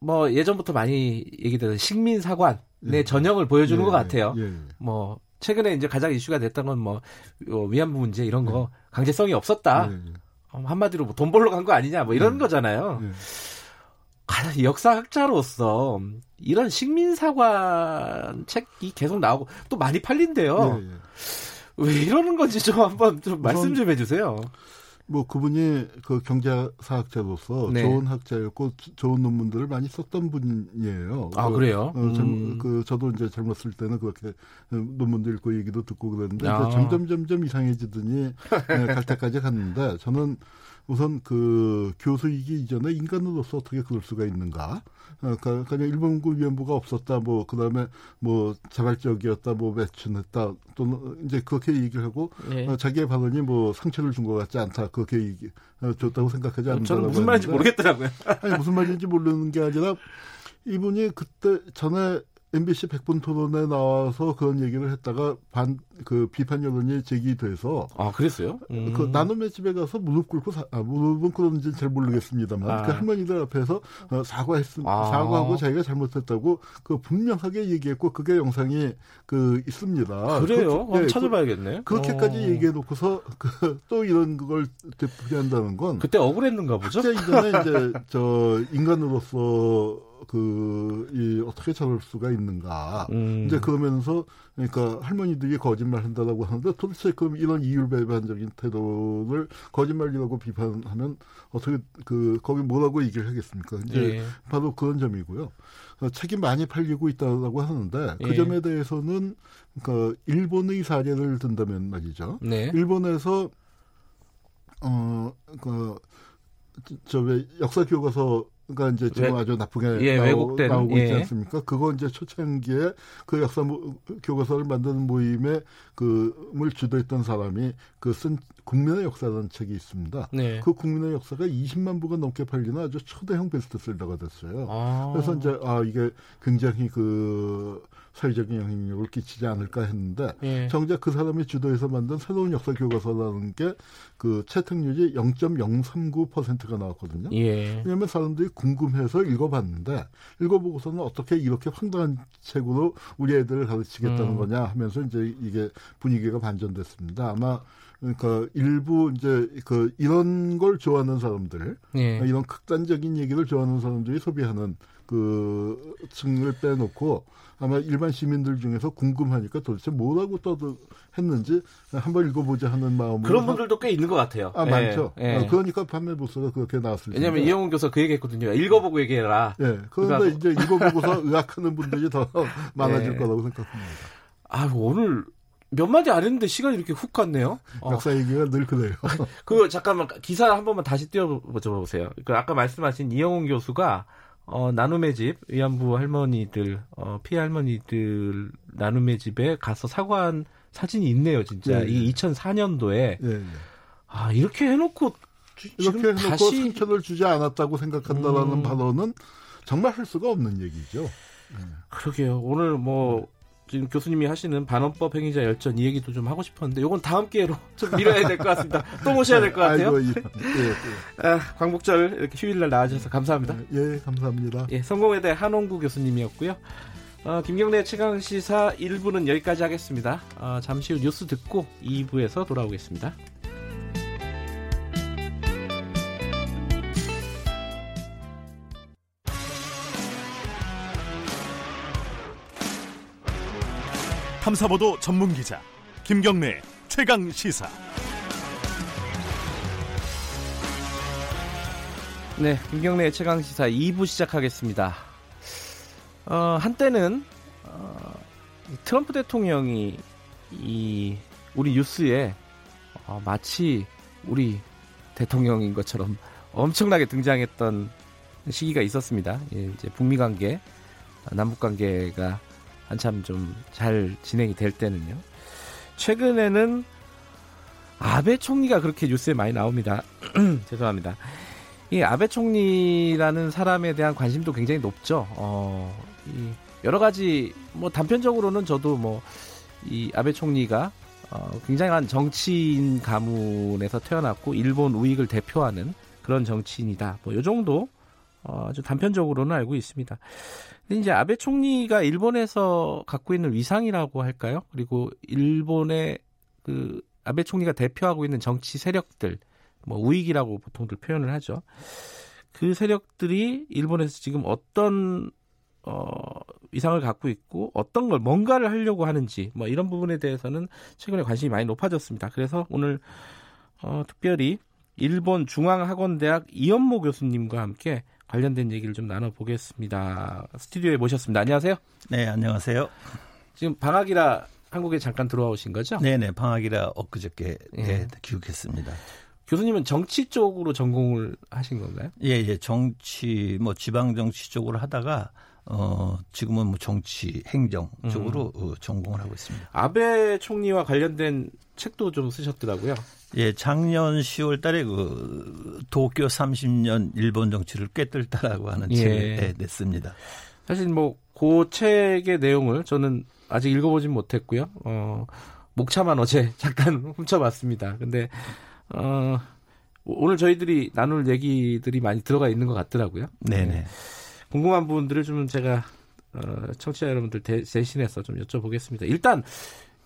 뭐 예전부터 많이 얘기되는 식민 사관의 전형을 보여주는 것 같아요. 뭐 최근에 이제 가장 이슈가 됐던 건뭐 어, 위안부 문제 이런 거 네. 강제성이 없었다. 네. 어, 한마디로 뭐 돈 벌러 간 거 아니냐 뭐 이런 네. 거잖아요. 네. 역사학자로서 이런 식민사관 책이 계속 나오고 또 많이 팔린대요. 네, 네. 왜 이러는 건지 좀 한번 좀 말씀 좀 해주세요. 뭐 그분이 그 경제사학자로서 네. 좋은 학자였고 좋은 논문들을 많이 썼던 분이에요. 아 그, 그래요? 어, 음. 그 저도 이제 젊었을 때는 그렇게 논문도 읽고 얘기도 듣고 그랬는데 아. 점점 점점 이상해지더니 네, 갈 때까지 갔는데 저는 우선 그 교수이기 이전에 인간으로서 어떻게 그럴 수가 있는가? 어, 그냥 일본군 위안부가 없었다, 뭐 그다음에 뭐 자발적이었다, 뭐 매춘했다, 또는 이제 그렇게 얘기를 하고 네. 어, 자기의 발언이 뭐 상처를 준 것 같지 않다, 그렇게 얘기 어, 줬다고 생각하지 않는다. 저는 무슨 말인지 모르겠더라고요. 아니 무슨 말인지 모르는 게 아니라 이분이 그때 전에 MBC 백분 토론에 나와서 그런 얘기를 했다가 반 그 비판 여론이 제기돼서 아 그랬어요? 그 음. 그 나눔의 집에 가서 무릎 꿇고 사, 아, 무릎은 꿇었는지 잘 모르겠습니다만 아. 그 할머니들 앞에서 어, 사과했습 아. 사과하고 자기가 잘못했다고 그 분명하게 얘기했고 그게 영상이 그 있습니다. 그래요? 그, 네, 찾아봐야겠네. 그, 렇게까지 어. 얘기해 놓고서 그, 또 이런 걸 되풀이한다는 건 그때 억울했는가 보죠. 진짜 이전에 이제 저 인간으로서 그, 이, 어떻게 저럴 수가 있는가. 음. 이제 그러면서, 그러니까 할머니들이 거짓말 한다라고 하는데 도대체 그럼 이런 이율배반적인 태도를 거짓말이라고 비판하면 어떻게 그, 거기 뭐라고 얘기를 하겠습니까? 이제 예. 바로 그런 점이고요. 어, 책이 많이 팔리고 있다고 하는데 그 예. 점에 대해서는 그 일본의 사례를 든다면 말이죠. 네. 일본에서 어 그 저 왜 역사 교과서 가 이제 지금 외, 아주 나쁘게 예, 나오, 왜곡된, 나오고 있지 예. 않습니까? 그거 이제 초창기에 그 역사 모, 교과서를 만드는 모임에 그물 주도했던 사람이 그 쓴 국민의 역사라는 책이 있습니다. 네. 그 국민의 역사가 20만 부가 넘게 팔리는 아주 초대형 베스트셀러가 됐어요. 아. 그래서 이제 아 이게 굉장히 그 사회적인 영향력을 끼치지 않을까 했는데 예. 정작 그 사람이 주도해서 만든 새로운 역사 교과서라는 게 그 채택률이 0.039%가 나왔거든요. 예. 왜냐하면 사람들이 궁금해서 읽어봤는데 읽어보고서는 어떻게 이렇게 황당한 책으로 우리 애들을 가르치겠다는 음. 거냐 하면서 이제 이게 분위기가 반전됐습니다. 아마 그러니까 일부 이제 그 이런 걸 좋아하는 사람들, 예. 이런 극단적인 얘기를 좋아하는 사람들이 소비하는 그 층을 빼놓고 아마 일반 시민들 중에서 궁금하니까 도대체 뭐라고 떠도 했는지 한번 읽어보자 하는 마음으로 그런 분들도 꽤 있는 것 같아요. 아 예, 많죠. 예. 어, 그러니까 판매 부서가 그렇게 나왔을 때 왜냐하면 이영훈 교수 그 얘기했거든요. 읽어보고 얘기해라. 예. 그런데 그러니까... 이제 읽어보고서 의학하는 분들이 더 많아질 예. 거라고 생각합니다. 아 오늘 몇 마디 안 했는데 시간이 이렇게 훅 갔네요. 역사 어. 얘기가 늘 그래요. 그 잠깐만 기사 한 번만 다시 띄워보세요. 그 아까 말씀하신 이영훈 교수가 어, 나눔의 집, 위안부 할머니들, 어, 피해 할머니들 나눔의 집에 가서 사과한 사진이 있네요, 진짜. 네, 이 2004년도에. 네, 아, 이렇게 해놓고, 이렇게 해놓고 다시... 상처를 주지 않았다고 생각한다라는 음... 발언은 정말 할 수가 없는 얘기죠. 네. 그러게요. 오늘 뭐, 지금 교수님이 하시는 반원법 행위자 열전 이 얘기도 좀 하고 싶었는데 요건 다음 기회로 좀 미뤄야 될 것 같습니다. 또 모셔야 될 것 같아요. 아이고, 예, 예. 아, 광복절 이렇게 휴일날 나와주셔서 감사합니다. 예, 감사합니다. 예, 성공회대 한홍구 교수님이었고요. 어, 김경래 최강 시사 1부는 여기까지 하겠습니다. 어, 잠시 후 뉴스 듣고 2부에서 돌아오겠습니다. 탐사보도 전문 기자 김경래 최강 시사. 네, 김경래 최강 시사 2부 시작하겠습니다. 어, 한때는 어, 트럼프 대통령이 이 우리 뉴스에 어, 마치 우리 대통령인 것처럼 엄청나게 등장했던 시기가 있었습니다. 예, 이제 북미 관계, 남북 관계가 한참 좀 잘 진행이 될 때는요. 최근에는 아베 총리가 그렇게 뉴스에 많이 나옵니다. 죄송합니다. 이 아베 총리라는 사람에 대한 관심도 굉장히 높죠. 어, 이 여러 가지 뭐 단편적으로는 저도 뭐 이 아베 총리가 어, 굉장한 정치인 가문에서 태어났고 일본 우익을 대표하는 그런 정치인이다. 뭐 요 정도 어, 아주 단편적으로는 알고 있습니다. 근데 이제 아베 총리가 일본에서 갖고 있는 위상이라고 할까요? 그리고 일본의 그 아베 총리가 대표하고 있는 정치 세력들, 뭐 우익이라고 보통들 표현을 하죠. 그 세력들이 일본에서 지금 어떤 어, 위상을 갖고 있고 어떤 걸 뭔가를 하려고 하는지 뭐 이런 부분에 대해서는 최근에 관심이 많이 높아졌습니다. 그래서 오늘 어, 특별히 일본 중앙학원대학 이연모 교수님과 함께 관련된 얘기를 좀 나눠보겠습니다. 스튜디오에 모셨습니다. 안녕하세요. 네, 안녕하세요. 지금 방학이라 한국에 잠깐 들어오신 거죠? 네네, 방학이라 엊그저께 예. 네, 귀국했습니다. 교수님은 정치 쪽으로 전공을 하신 건가요? 예, 예, 정치, 뭐 지방 정치 쪽으로 하다가 어, 지금은 뭐 정치, 행정 쪽으로 음. 어, 전공을 하고 있습니다. 아베 총리와 관련된 책도 좀 쓰셨더라고요. 예, 작년 10월 달에 그 도쿄 30년 일본 정치를 꿰뚫다라고 하는 예. 책을 냈습니다. 사실 뭐 그 책의 내용을 저는 아직 읽어보진 못했고요. 어, 목차만 어제 잠깐 훔쳐봤습니다. 근데 어, 오늘 저희들이 나눌 얘기들이 많이 들어가 있는 것 같더라고요. 네네. 네. 궁금한 부분들을 좀 제가 어, 청취자 여러분들 대, 대신해서 좀 여쭤보겠습니다. 일단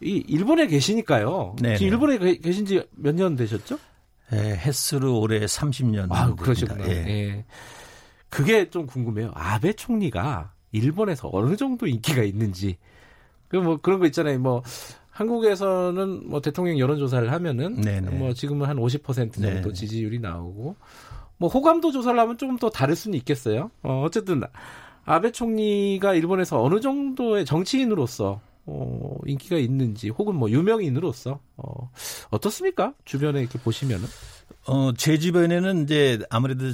이 일본에 계시니까요. 네네. 지금 일본에 계신 지 몇 년 되셨죠? 예, 횟수로 올해 30년. 아, 그러시구나. 예. 예. 그게 좀 궁금해요. 아베 총리가 일본에서 어느 정도 인기가 있는지. 그 뭐 그런 거 있잖아요. 뭐 한국에서는 뭐 대통령 여론조사를 하면은 네네. 뭐 지금은 한 50% 정도 네네. 지지율이 나오고 뭐 호감도 조사를 하면 조금 더 다를 수는 있겠어요. 어, 어쨌든 아베 총리가 일본에서 어느 정도의 정치인으로서 어, 인기가 있는지 혹은 뭐 유명인으로서 어, 어떻습니까? 주변에 이렇게 보시면은 어, 제 주변에는 이제 아무래도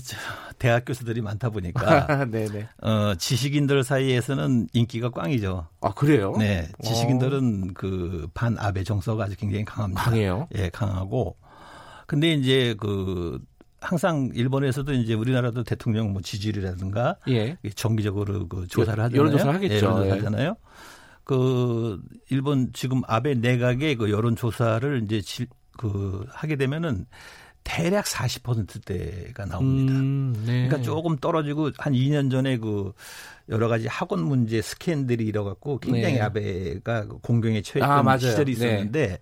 대학 교수들이 많다 보니까 네네. 어, 지식인들 사이에서는 인기가 꽝이죠. 아, 그래요? 네. 지식인들은 그 반 아베 정서가 아주 굉장히 강합니다. 강해요? 예, 강하고 근데 이제 그 항상 일본에서도 이제 우리나라도 대통령 뭐 지지율이라든가 예. 정기적으로 그 조사를 하잖아요. 여론조사 하겠죠. 예, 여론조사 예. 하잖아요. 그 일본 지금 아베 내각의 그 여론 조사를 이제 지, 그 하게 되면은 대략 40%대가 나옵니다. 음, 네. 그러니까 조금 떨어지고 한 2년 전에 그 여러 가지 학원 문제 스캔들이 일어갖고 굉장히 네. 아베가 공경에 처했던 아, 시절이 네. 있었는데 네.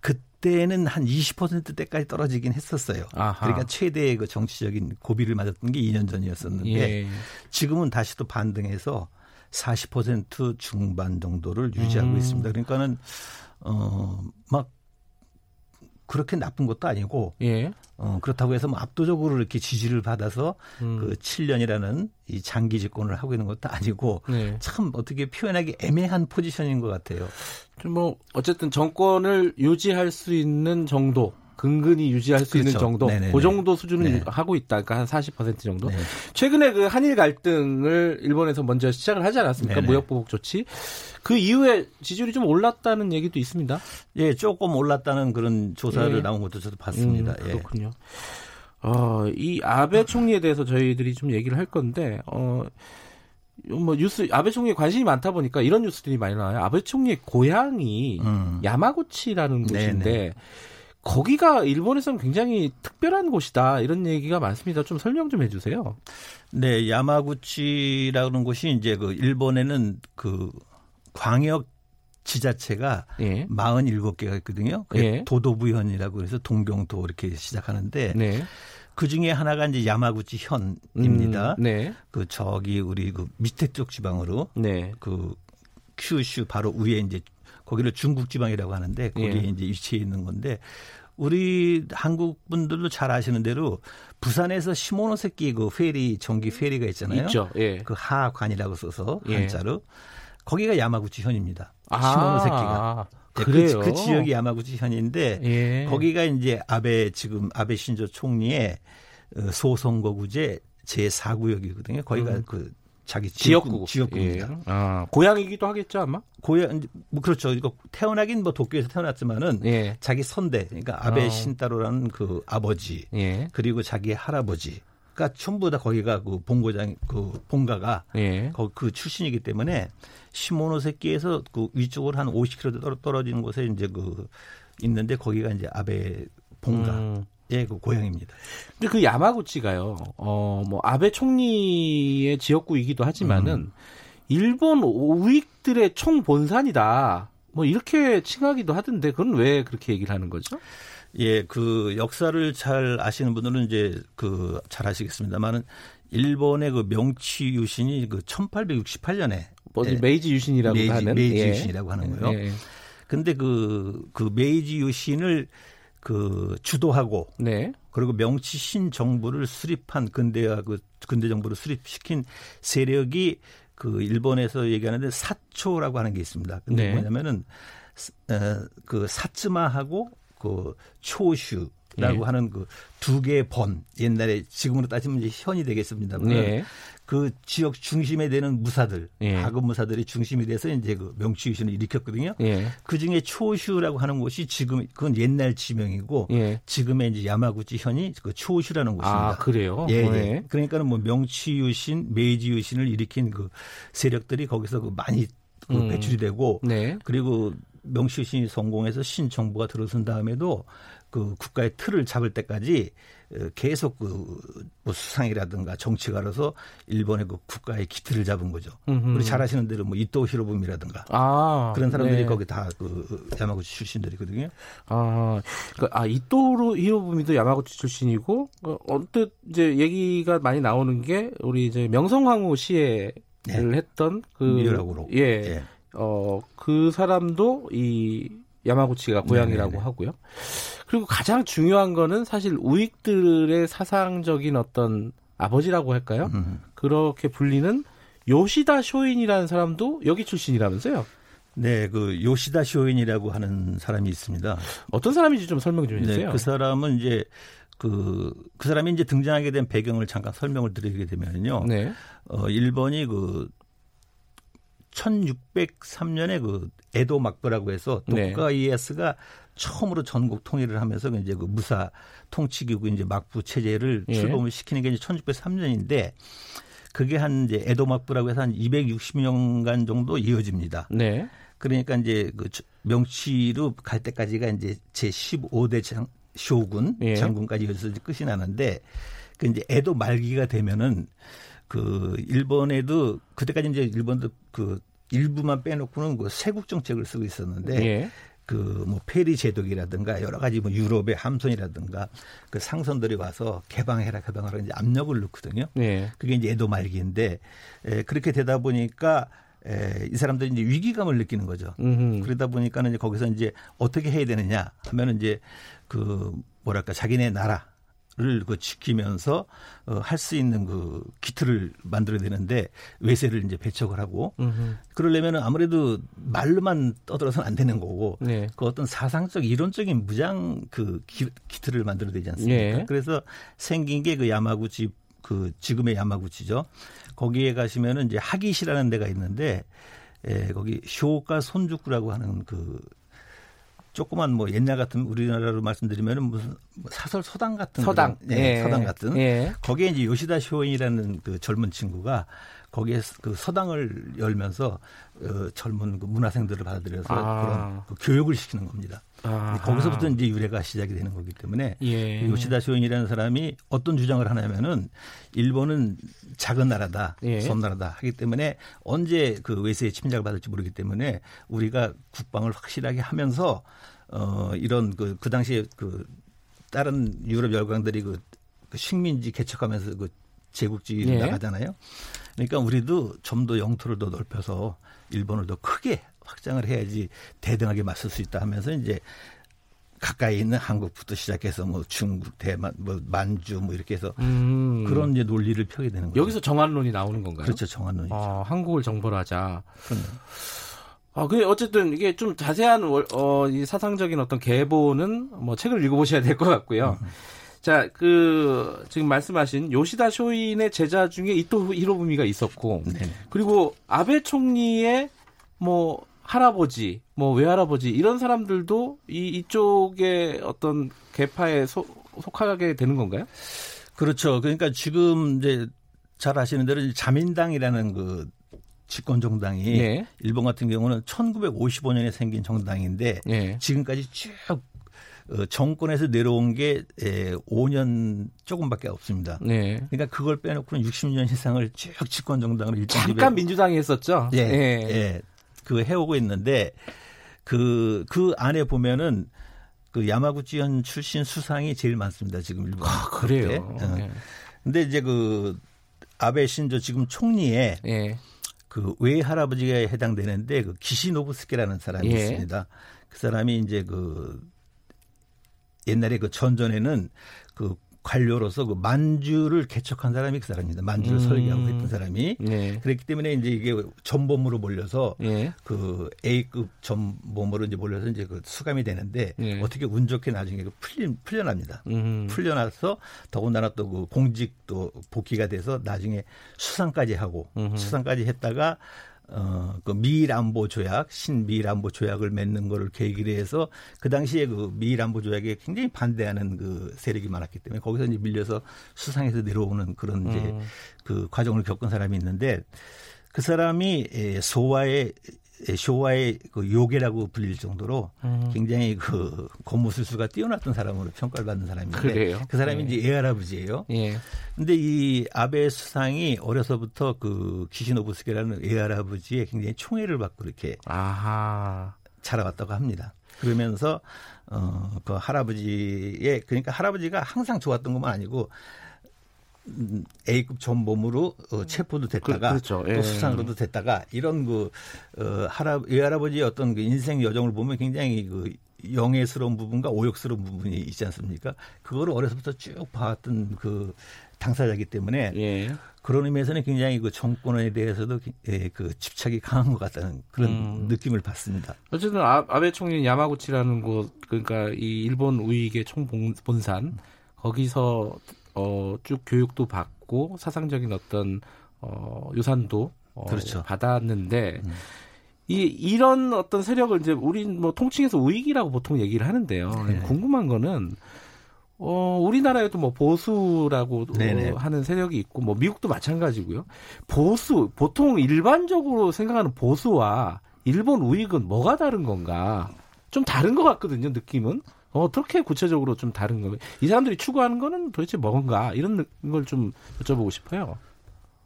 그 때는 한 20%대까지 떨어지긴 했었어요. 아하. 그러니까 최대의 그 정치적인 고비를 맞았던 게 2년 전이었었는데 예. 지금은 다시 또 반등해서 40% 중반 정도를 유지하고 음. 있습니다. 그러니까는 어막 그렇게 나쁜 것도 아니고 예. 어, 그렇다고 해서 뭐 압도적으로 이렇게 지지를 받아서 음. 그 7년이라는 이 장기 집권을 하고 있는 것도 아니고 네. 참 어떻게 표현하기 애매한 포지션인 것 같아요. 좀 뭐 어쨌든 정권을 유지할 수 있는 정도 근근히 유지할 수 그렇죠. 있는 정도, 네네네. 그 정도 수준을 네. 하고 있다. 그러니까 한 40% 정도. 네. 최근에 그 한일 갈등을 일본에서 먼저 시작을 하지 않았습니까? 무역 보복 조치. 그 이후에 지지율이 좀 올랐다는 얘기도 있습니다. 예, 조금 올랐다는 그런 조사를 예. 나온 것도 저도 봤습니다. 음, 그렇군요. 예. 어, 이 아베 총리에 대해서 저희들이 좀 얘기를 할 건데, 어, 뭐 뉴스 아베 총리에 관심이 많다 보니까 이런 뉴스들이 많이 나와요. 아베 총리의 고향이 음. 야마구치라는 곳인데 네네. 거기가 일본에서는 굉장히 특별한 곳이다 이런 얘기가 많습니다. 좀 설명 좀 해주세요. 네, 야마구치라는 곳이 이제 그 일본에는 그 광역 지자체가 예. 47개가 있거든요. 예. 도도부현이라고 해서 동경도 이렇게 시작하는데 네. 그 중에 하나가 이제 야마구치 현입니다. 음, 네. 그 저기 우리 그 밑에 쪽 지방으로 네. 그 큐슈 바로 위에 이제 거기를 중국 지방이라고 하는데 거기에 예. 이제 위치해 있는 건데 우리 한국 분들도 잘 아시는 대로 부산에서 시모노세키 그 페리 전기 페리가 있잖아요. 있죠. 예. 그 하관이라고 써서 예. 한자로 거기가 야마구치 현입니다. 아, 시모노세키가. 네, 그래요? 그, 그, 지역이 야마구치 현인데 예. 거기가 이제 아베 지금 아베 신조 총리의 어, 소선거구제 제4구역이거든요. 거기가 음. 그 자기 지역구 지역구입니다. 예. 아, 고향이기도 하겠죠 아마. 고향 뭐 그렇죠. 이거 태어나긴 뭐 도쿄에서 태어났지만은 예. 자기 선대 그러니까 아베 어. 신따로라는 그 아버지 예. 그리고 자기 할아버지가 전부 다 거기가 그 본고장 그 본가가 예. 거기 그 출신이기 때문에 시모노세키에서 그 위쪽으로 한 50km 떨어지는 곳에 이제 그 있는데 거기가 이제 아베 본가. 음. 예, 그 고향입니다. 근데 그 야마구치가요, 어, 뭐, 아베 총리의 지역구이기도 하지만은, 음. 일본 우익들의 총 본산이다. 뭐, 이렇게 칭하기도 하던데, 그건 왜 그렇게 얘기를 하는 거죠? 예, 그 역사를 잘 아시는 분들은 이제 그 잘 아시겠습니다만은, 일본의 그 명치 유신이 그 1868년에. 뭐, 예, 메이지 유신이라고 메이지, 하는. 메이지 예. 유신이라고 하는 거예요. 예. 근데 그, 그 메이지 유신을 그 주도하고 네. 그리고 명치 신정부를 수립한 근대화 그 근대 정부를 수립시킨 세력이 그 일본에서 얘기하는데 삿초라고 하는 게 있습니다. 근데 네. 뭐냐면은 어, 그 사츠마하고 그 초슈 라고 네. 하는 그 두 개의 번 옛날에 지금으로 따지면 이제 현이 되겠습니다만 네. 그 지역 중심에 되는 무사들 예. 하급 무사들이 중심이 돼서 이제 그 명치 유신을 일으켰거든요. 예. 그 중에 초슈라고 하는 곳이 지금 그건 옛날 지명이고 예. 지금의 이제 야마구치 현이 그 초슈라는 곳입니다. 아 그래요? 예. 예. 네. 그러니까는 뭐 명치 유신, 메이지 유신을 일으킨 그 세력들이 거기서 그 많이 그 음. 배출이 되고 네. 그리고 명치 유신이 성공해서 신정부가 들어선 다음에도 그 국가의 틀을 잡을 때까지 어, 계속 그뭐 수상이라든가 정치가로서 일본의 그 국가의 기틀을 잡은 거죠. 음흠. 우리 잘 아시는 대로 뭐 이토 히로부미라든가 아, 그런 사람들이 네. 거기 다 그 야마구치 출신들이거든요. 아, 그러니까 아 이토 히로부미도 야마구치 출신이고 어, 언뜻 이제 얘기가 많이 나오는 게 우리 이제 명성황후 시해를 네. 했던 그 미라고로 예. 예. 어, 그 사람도 이 야마구치가 고향이라고 네네. 하고요. 그리고 가장 중요한 거는 사실 우익들의 사상적인 어떤 아버지라고 할까요? 음. 그렇게 불리는 요시다 쇼인이라는 사람도 여기 출신이라면서요? 네, 그 요시다 쇼인이라고 하는 사람이 있습니다. 어떤 사람인지 좀 설명 좀 해주세요. 네, 그 사람은 이제 그, 그 사람이 이제 등장하게 된 배경을 잠깐 설명을 드리게 되면요. 네. 어, 일본이 그 1603년에 그 에도 막부라고 해서 네. 도쿠가 이에스가 처음으로 전국 통일을 하면서 이제 그 무사 통치기구 이제 막부 체제를 예. 출범을 시키는 게 이제 1603년인데 그게 한 이제 에도 막부라고 해서 한 260년간 정도 이어집니다. 네. 그러니까 이제 그 명치로 갈 때까지가 이제 제 15대 장, 쇼군 예. 장군까지 이어서 끝이 나는데 그 이제 에도 말기가 되면은 그 일본에도 그때까지 이제 일본도 그 일부만 빼놓고는 그 세국 정책을 쓰고 있었는데 예. 그뭐 페리 제독이라든가 여러 가지 뭐 유럽의 함선이라든가 그 상선들이 와서 개방해라 개방하라 이제 압력을 넣거든요. 예. 그게 이제 에도 말기인데 에, 그렇게 되다 보니까 에, 이 사람들이 이제 위기감을 느끼는 거죠. 음흠. 그러다 보니까는 이제 거기서 이제 어떻게 해야 되느냐 하면은 이제 그 뭐랄까 자기네 나라 를그 지키면서 어, 할수 있는 그 기틀을 만들어야 되는데 외세를 이제 배척을 하고 음흠. 그러려면은 아무래도 말로만 떠들어서는 안 되는 거고 네. 그 어떤 사상적 이론적인 무장 그 기, 기틀을 만들어야 되지 않습니까? 네. 그래서 생긴 게 그 야마구치 그 지금의 야마구치죠. 거기에 가시면은 이제 하기시라는 데가 있는데 에, 거기 쇼가 손죽구라고 하는 그 조그만 뭐 옛날 같은 우리나라로 말씀드리면은 무슨 뭐 사설 서당 같은 서당, 그런, 예, 예. 서당 같은 예. 거기에 이제 요시다 쇼인이라는 그 젊은 친구가 거기에 그 서당을 열면서 어, 젊은 그 문화생들을 받아들여서 아. 그런 그 교육을 시키는 겁니다. 아. 거기서부터 이제 유래가 시작이 되는 거기 때문에 예. 그 요시다 쇼인이라는 사람이 어떤 주장을 하냐면은 일본은 작은 나라다, 예. 섬나라다 하기 때문에 언제 그 외세의 침략을 받을지 모르기 때문에 우리가 국방을 확실하게 하면서 어 이런 그, 그 당시에 그 다른 유럽 열강들이 그, 그 식민지 개척하면서 그 제국주의를 예. 나가잖아요. 그러니까 우리도 좀 더 영토를 더 넓혀서 일본을 더 크게 확장을 해야지 대등하게 맞설 수 있다 하면서 이제 가까이 있는 한국부터 시작해서 뭐 중국, 대만, 뭐 만주 뭐 이렇게 해서 음. 그런 이제 논리를 펴게 되는 거죠. 여기서 정한론이 나오는 건가요? 그렇죠, 정한론이죠. 아, 한국을 정벌 하자. 그럼요. 아, 그 어쨌든 이게 좀 자세한 어, 이 사상적인 어떤 계보는 뭐 책을 읽어보셔야 될 것 같고요. 음. 자, 그 지금 말씀하신 요시다 쇼인의 제자 중에 이토 히로부미가 있었고, 네. 그리고 아베 총리의 뭐 할아버지, 뭐 외할아버지 이런 사람들도 이 이쪽에 어떤 계파에 소, 속하게 되는 건가요? 그렇죠. 그러니까 지금 이제 잘 아시는 대로 자민당이라는 그 집권 정당이 예. 일본 같은 경우는 1955년에 생긴 정당인데 예. 지금까지 쭉 어, 정권에서 내려온 게 5년 조금밖에 없습니다. 네. 그러니까 그걸 빼놓고는 60년 이상을 쭉 집권 정당으로 잠깐 민주당이 했었죠. 예, 예. 예. 그 해오고 있는데 그, 그 안에 보면은 그 야마구치현 출신 수상이 제일 많습니다. 지금 일본. 아, 그래요. 어. 네. 근데 이제 그 아베 신조 지금 총리에 예. 그 외할아버지가 해당되는데 그 기시노부스케라는 사람이 예. 있습니다. 그 사람이 이제 그 옛날에 그 전전에는 그 관료로서 그 만주를 개척한 사람이 그 사람입니다. 만주를 음. 설계하고 했던 사람이. 네. 그랬기 때문에 이제 이게 전범으로 몰려서 네. 그 A급 전범으로 이제 몰려서 이제 그 수감이 되는데 네. 어떻게 운 좋게 나중에 그 풀리, 풀려납니다. 음. 풀려나서 더군다나 또 그 공직도 복귀가 돼서 나중에 수상까지 하고 음. 수상까지 했다가 어, 그 미일 안보 조약, 신미일 안보 조약을 맺는 거를 계기로 해서 그 당시에 그 미일 안보 조약에 굉장히 반대하는 그 세력이 많았기 때문에 거기서 이제 밀려서 수상해서 내려오는 그런 이제 음. 그 과정을 겪은 사람이 있는데 그 사람이 소와의 쇼와의 그 요괴라고 불릴 정도로 음. 굉장히 그 고무술수가 뛰어났던 사람으로 평가를 받는 사람인데 그래요? 그 사람이 네. 이제 애할아버지예요. 예. 근데 이 아베 수상이 어려서부터 그 기시노부스케라는 애할아버지의 굉장히 총애를 받고 이렇게 아하. 자라왔다고 합니다. 그러면서 어그 할아버지의 그러니까 할아버지가 항상 좋았던 것만 아니고 A급 전범으로 어, 체포도 됐다가 그, 렇죠 또 예. 수상으로도 됐다가 이런 그 어, 할아 외할아버지의 어떤 그 인생 여정을 보면 굉장히 그 영예스러운 부분과 오욕스러운 부분이 있지 않습니까? 그거를 어려서부터 쭉 봐왔던 그 당사자이기 때문에 예. 그런 의미에서는 굉장히 그 정권에 대해서도 예, 그 집착이 강한 것 같다는 그런 음. 느낌을 받습니다. 어쨌든 아, 아베 총리 야마구치라는 곳 그러니까 이 일본 우익의 총 본산 거기서 어, 쭉 교육도 받고 사상적인 어떤 어, 유산도 어, 그렇죠. 받았는데 음. 이 이런 어떤 세력을 이제 우리 뭐 통칭해서 우익이라고 보통 얘기를 하는데요. 네. 궁금한 거는 어 우리나라에도 뭐 보수라고 어, 하는 세력이 있고 뭐 미국도 마찬가지고요. 보수 보통 일반적으로 생각하는 보수와 일본 우익은 뭐가 다른 건가? 좀 다른 것 같거든요. 느낌은. 어떻게 구체적으로 좀 다른 거예요? 이 사람들이 추구하는 거는 도대체 뭔가 이런 걸 좀 여쭤보고 싶어요.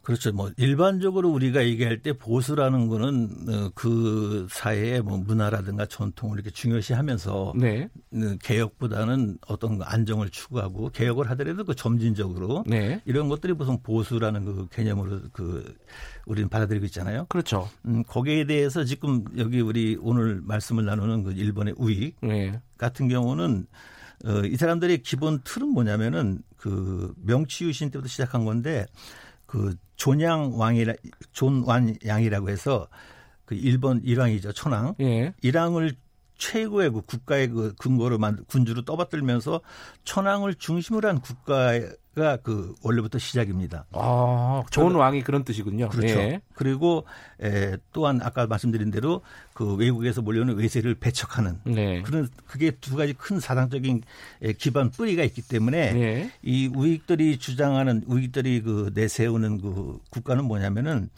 그렇죠. 뭐 일반적으로 우리가 얘기할 때 보수라는 거는 어, 그 사회의 뭐 문화라든가 전통을 이렇게 중요시하면서 네. 어, 개혁보다는 어떤 안정을 추구하고 개혁을 하더라도 그 점진적으로 네. 이런 것들이 무슨 보수라는 그 개념으로 그 우리는 받아들이고 있잖아요. 그렇죠. 음, 거기에 대해서 지금 여기 우리 오늘 말씀을 나누는 그 일본의 우익 네. 같은 경우는 어, 이 사람들의 기본 틀은 뭐냐면은 그 명치유신 때부터 시작한 건데 그 존양 왕이라 존완 양이라고 해서 그 일본 일왕이죠 천황 예. 일왕을 최고의 그 국가의 그 근거로 만 군주로 떠받들면서 천황을 중심으로 한 국가 가그 원래부터 시작입니다. 아, 좋은 왕이 그런 뜻이군요. 그렇죠. 예. 그리고 에, 또한 아까 말씀드린 대로 그 외국에서 몰려오는 외세를 배척하는 네. 그런 그게 두 가지 큰 사상적인 기반 뿌리가 있기 때문에 네. 이 우익들이 주장하는 우익들이 그 내세우는 그 국가는 뭐냐면은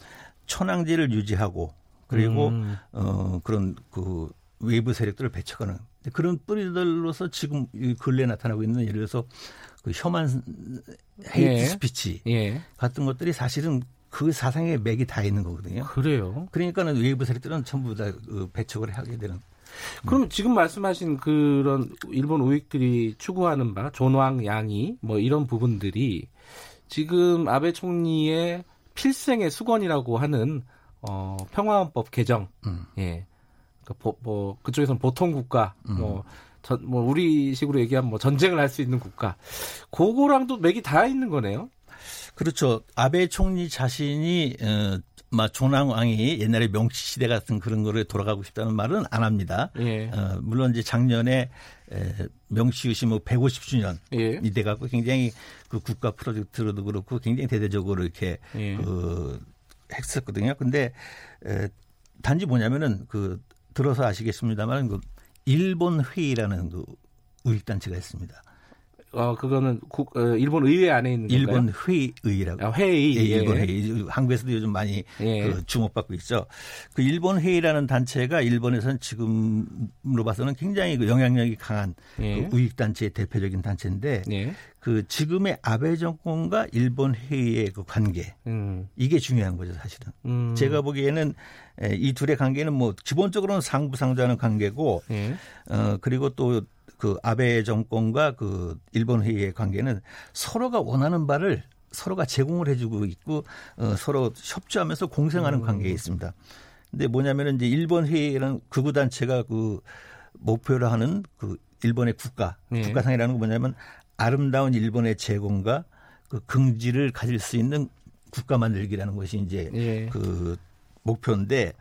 천황제를 유지하고 그리고 음. 어 그런 그 외부 세력들을 배척하는 그런 뿌리들로서 지금 근래 나타나고 있는 예를 들어서 그 혐한 hate 예. 스피치 예. 같은 것들이 사실은 그 사상의 맥이 다 있는 거거든요. 그래요. 그러니까는 외부 세력들은 전부 다 그 배척을 하게 되는. 그럼 음. 지금 말씀하신 그런 일본 우익들이 추구하는 바 존왕 양이 뭐 이런 부분들이 지금 아베 총리의 필생의 숙원이라고 하는 어 평화헌법 개정 음. 예. 그 보, 뭐 그쪽에서는 보통 국가 음. 뭐, 전, 뭐 우리식으로 얘기하면 뭐 전쟁을 할 수 있는 국가 그거랑도 맥이 다 있는 거네요. 그렇죠. 아베 총리 자신이 어, 막 조낭왕이 옛날에 명치 시대 같은 그런 거를 돌아가고 싶다는 말은 안 합니다. 예. 어, 물론 이제 작년에 에, 명치 유신 뭐 150주년 예. 이돼 갖고 굉장히 그 국가 프로젝트로도 그렇고 굉장히 대대적으로 이렇게 예. 그 했었거든요. 근데 에, 단지 뭐냐면은 그 들어서 아시겠습니다만 그 일본 회의라는 그 우익 단체가 있습니다. 어 그거는 국, 어, 일본 의회 안에 있는 일본 회의라고. 아, 회의. 예, 일본 예. 회의. 한국에서도 요즘 많이 예. 그 주목받고 있죠. 그 일본 회의라는 단체가 일본에서는 지금으로 봐서는 굉장히 그 영향력이 강한 예. 그 우익 단체의 대표적인 단체인데 예. 그 지금의 아베 정권과 일본 회의의 그 관계 음. 이게 중요한 거죠 사실은. 음. 제가 보기에는 이 둘의 관계는 뭐 기본적으로는 상부상조하는 관계고 예. 어 그리고 또 그 아베 정권과 그 일본 회의의 관계는 서로가 원하는 바를 서로가 제공을 해주고 있고 어, 서로 협조하면서 공생하는 음. 관계에 있습니다. 근데 뭐냐면은 이제 일본 회의라는 극우 단체가 그 목표로 하는 그 일본의 국가 네. 국가상이라는 건 뭐냐면 아름다운 일본의 제공과 그 긍지를 가질 수 있는 국가 만들기라는 것이 이제 네. 그 목표인데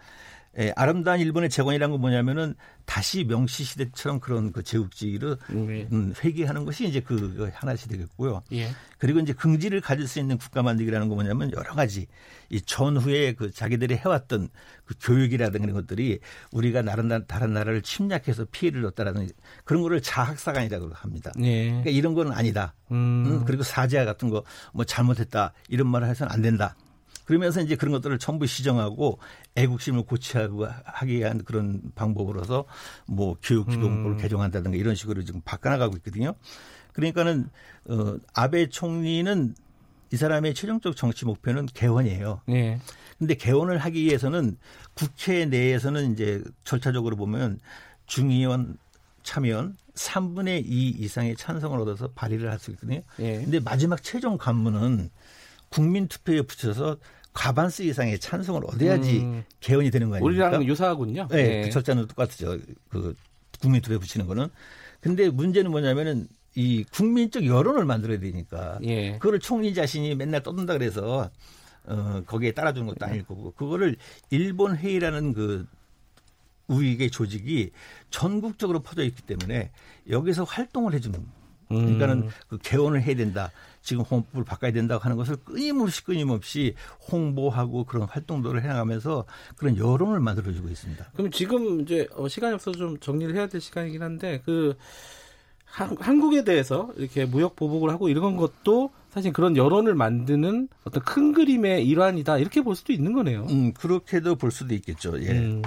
예, 아름다운 일본의 재건이라는 건 뭐냐면은 다시 명시 시대처럼 그런 그 제국주의를 네. 음, 회귀하는 것이 이제 그 하나씩 되겠고요. 예. 그리고 이제 긍지를 가질 수 있는 국가 만들기라는 건 뭐냐면 여러 가지 이 전후에 그 자기들이 해왔던 그 교육이라든가 이런 것들이 우리가 다른, 다른 나라를 침략해서 피해를 얻다라는 그런 거를 자학사관이라고 합니다. 예. 그러니까 이런 건 아니다. 음. 음, 그리고 사죄 같은 거 뭐 잘못했다 이런 말을 해서는 안 된다. 그러면서 이제 그런 것들을 전부 시정하고 애국심을 고취하고 하기 위한 그런 방법으로서 뭐 교육 기본법을 음. 개정한다든가 이런 식으로 지금 바꿔나가고 있거든요. 그러니까는 어 아베 총리는 이 사람의 최종적 정치 목표는 개헌이에요. 네. 근데 개헌을 하기 위해서는 국회 내에서는 이제 절차적으로 보면 중의원 참여원 3분의 2 이상의 찬성을 얻어서 발의를 할 수 있거든요. 예. 근데 마지막 최종 관문은 국민 투표에 붙여서 과반수 이상의 찬성을 얻어야지 음. 개헌이 되는 거 아닙니까? 우리랑 유사하군요. 네, 네. 그 절차는 똑같죠. 그 국민 투표에 붙이는 거는. 근데 문제는 뭐냐면은 이 국민적 여론을 만들어야 되니까 예. 그거를 총리 자신이 맨날 떠든다 그래서 어 거기에 따라주는 것도 아닐 거고 그거를 일본 회의라는 그 우익의 조직이 전국적으로 퍼져 있기 때문에 여기서 활동을 해주는 그러니까는 그 개원을 해야 된다. 지금 헌법을 바꿔야 된다고 하는 것을 끊임없이 끊임없이 홍보하고 그런 활동들을 해나가면서 그런 여론을 만들어주고 있습니다. 그럼 지금 이제 어, 시간이 없어서 좀 정리를 해야 될 시간이긴 한데 그 한국에 대해서 이렇게 무역 보복을 하고 이런 것도 사실 그런 여론을 만드는 어떤 큰 그림의 일환이다 이렇게 볼 수도 있는 거네요. 음 그렇게도 볼 수도 있겠죠. 예. 음,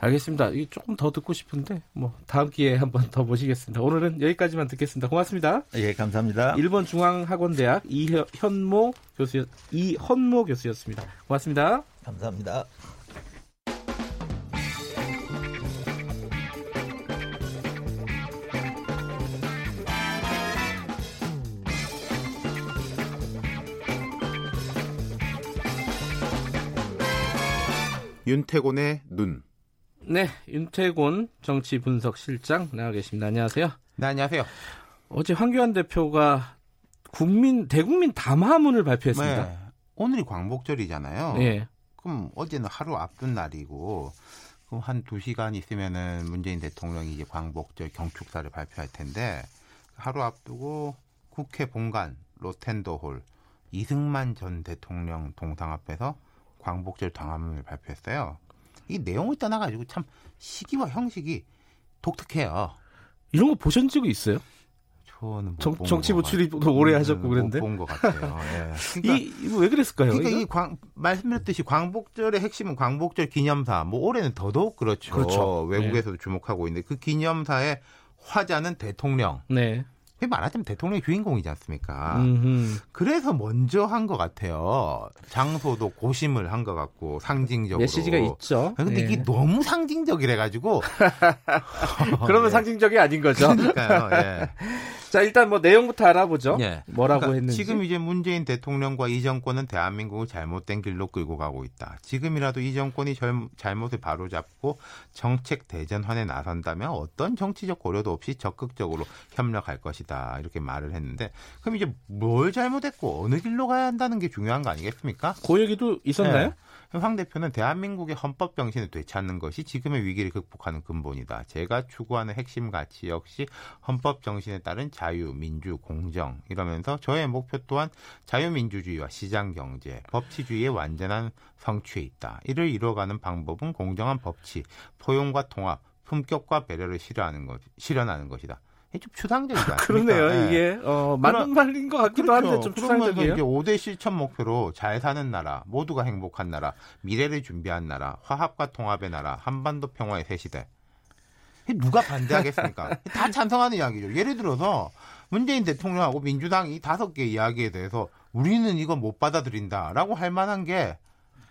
알겠습니다. 이 조금 더 듣고 싶은데 뭐 다음 기회에 한번 더 모시겠습니다. 오늘은 여기까지만 듣겠습니다. 고맙습니다. 예, 감사합니다. 일본 중앙학원대학 이현모 교수 이헌모 교수였습니다. 고맙습니다. 감사합니다. 윤태곤의 눈. 네, 윤태곤 정치 분석 실장 나와 계십니다. 안녕하세요. 네, 안녕하세요. 어제 황교안 대표가 국민 대국민 담화문을 발표했습니다. 네, 오늘이 광복절이잖아요. 네. 그럼 어제는 하루 앞둔 날이고 그럼 한 두 시간 있으면은 문재인 대통령이 이제 광복절 경축사를 발표할 텐데 하루 앞두고 국회 본관 로텐더홀 이승만 전 대통령 동상 앞에서 광복절 당화문을 발표했어요. 이 내용을 떠나가지고 참 시기와 형식이 독특해요. 이런 거 보신 적이 있어요? 저는 정, 정치부 출입도 오래 하셨고 그런데 본것 같아요. 예. 그러니까, 이, 이거 왜 그랬을까요? 그러니까? 이 광, 말씀드렸듯이 광복절의 핵심은 광복절 기념사. 뭐 올해는 더더욱 그렇죠. 그렇죠. 외국에서도 네. 주목하고 있는데 그 기념사의 화자는 대통령. 네. 말하자면 대통령이 주인공이지 않습니까? 음흠. 그래서 먼저 한 것 같아요. 장소도 고심을 한 것 같고 상징적으로 메시지가 있죠. 근데 네. 이게 너무 상징적이래 가지고 그러면 네. 상징적이 아닌 거죠. 그러니까요. 예. 자, 일단 뭐 내용부터 알아보죠. 예. 뭐라고 그러니까 했는지. 지금 이제 문재인 대통령과 이 정권은 대한민국을 잘못된 길로 끌고 가고 있다. 지금이라도 이 정권이 잘못을 바로잡고 정책 대전환에 나선다면 어떤 정치적 고려도 없이 적극적으로 협력할 것이다. 이렇게 말을 했는데 그럼 이제 뭘 잘못했고 어느 길로 가야 한다는 게 중요한 거 아니겠습니까? 그 얘기도 있었나요? 네. 황 대표는 되한민국의 헌법 정신을 되찾는 것이 지금의 위기를 극복하는 근본이다. 제가 추구하는 핵심 가치 역시 헌법 정신에 따른 자 유, 민주, 공정 이러면서 저의 목표 또한 자유민주주의와 시장 경제, 법치주의의 완전한 성취에 있다. 이를 이뤄가는 방법은 공정한 법치, 포용과 통합, 품격과 배려를 실현하는 것, 실현하는 것이다. 좀 추상적이지 않습니까? 그러네요. 네. 이게 어, 맞는 말인 것 같기도 그렇죠. 한데 좀 추상적이에요. 이제 5대 실천 목표로 잘 사는 나라, 모두가 행복한 나라, 미래를 준비한 나라, 화합과 통합의 나라, 한반도 평화의 새 시대. 누가 반대하겠습니까? 다 찬성하는 이야기죠. 예를 들어서 문재인 대통령하고 민주당이 다섯 개 이야기에 대해서 우리는 이거 못 받아들인다라고 할 만한 게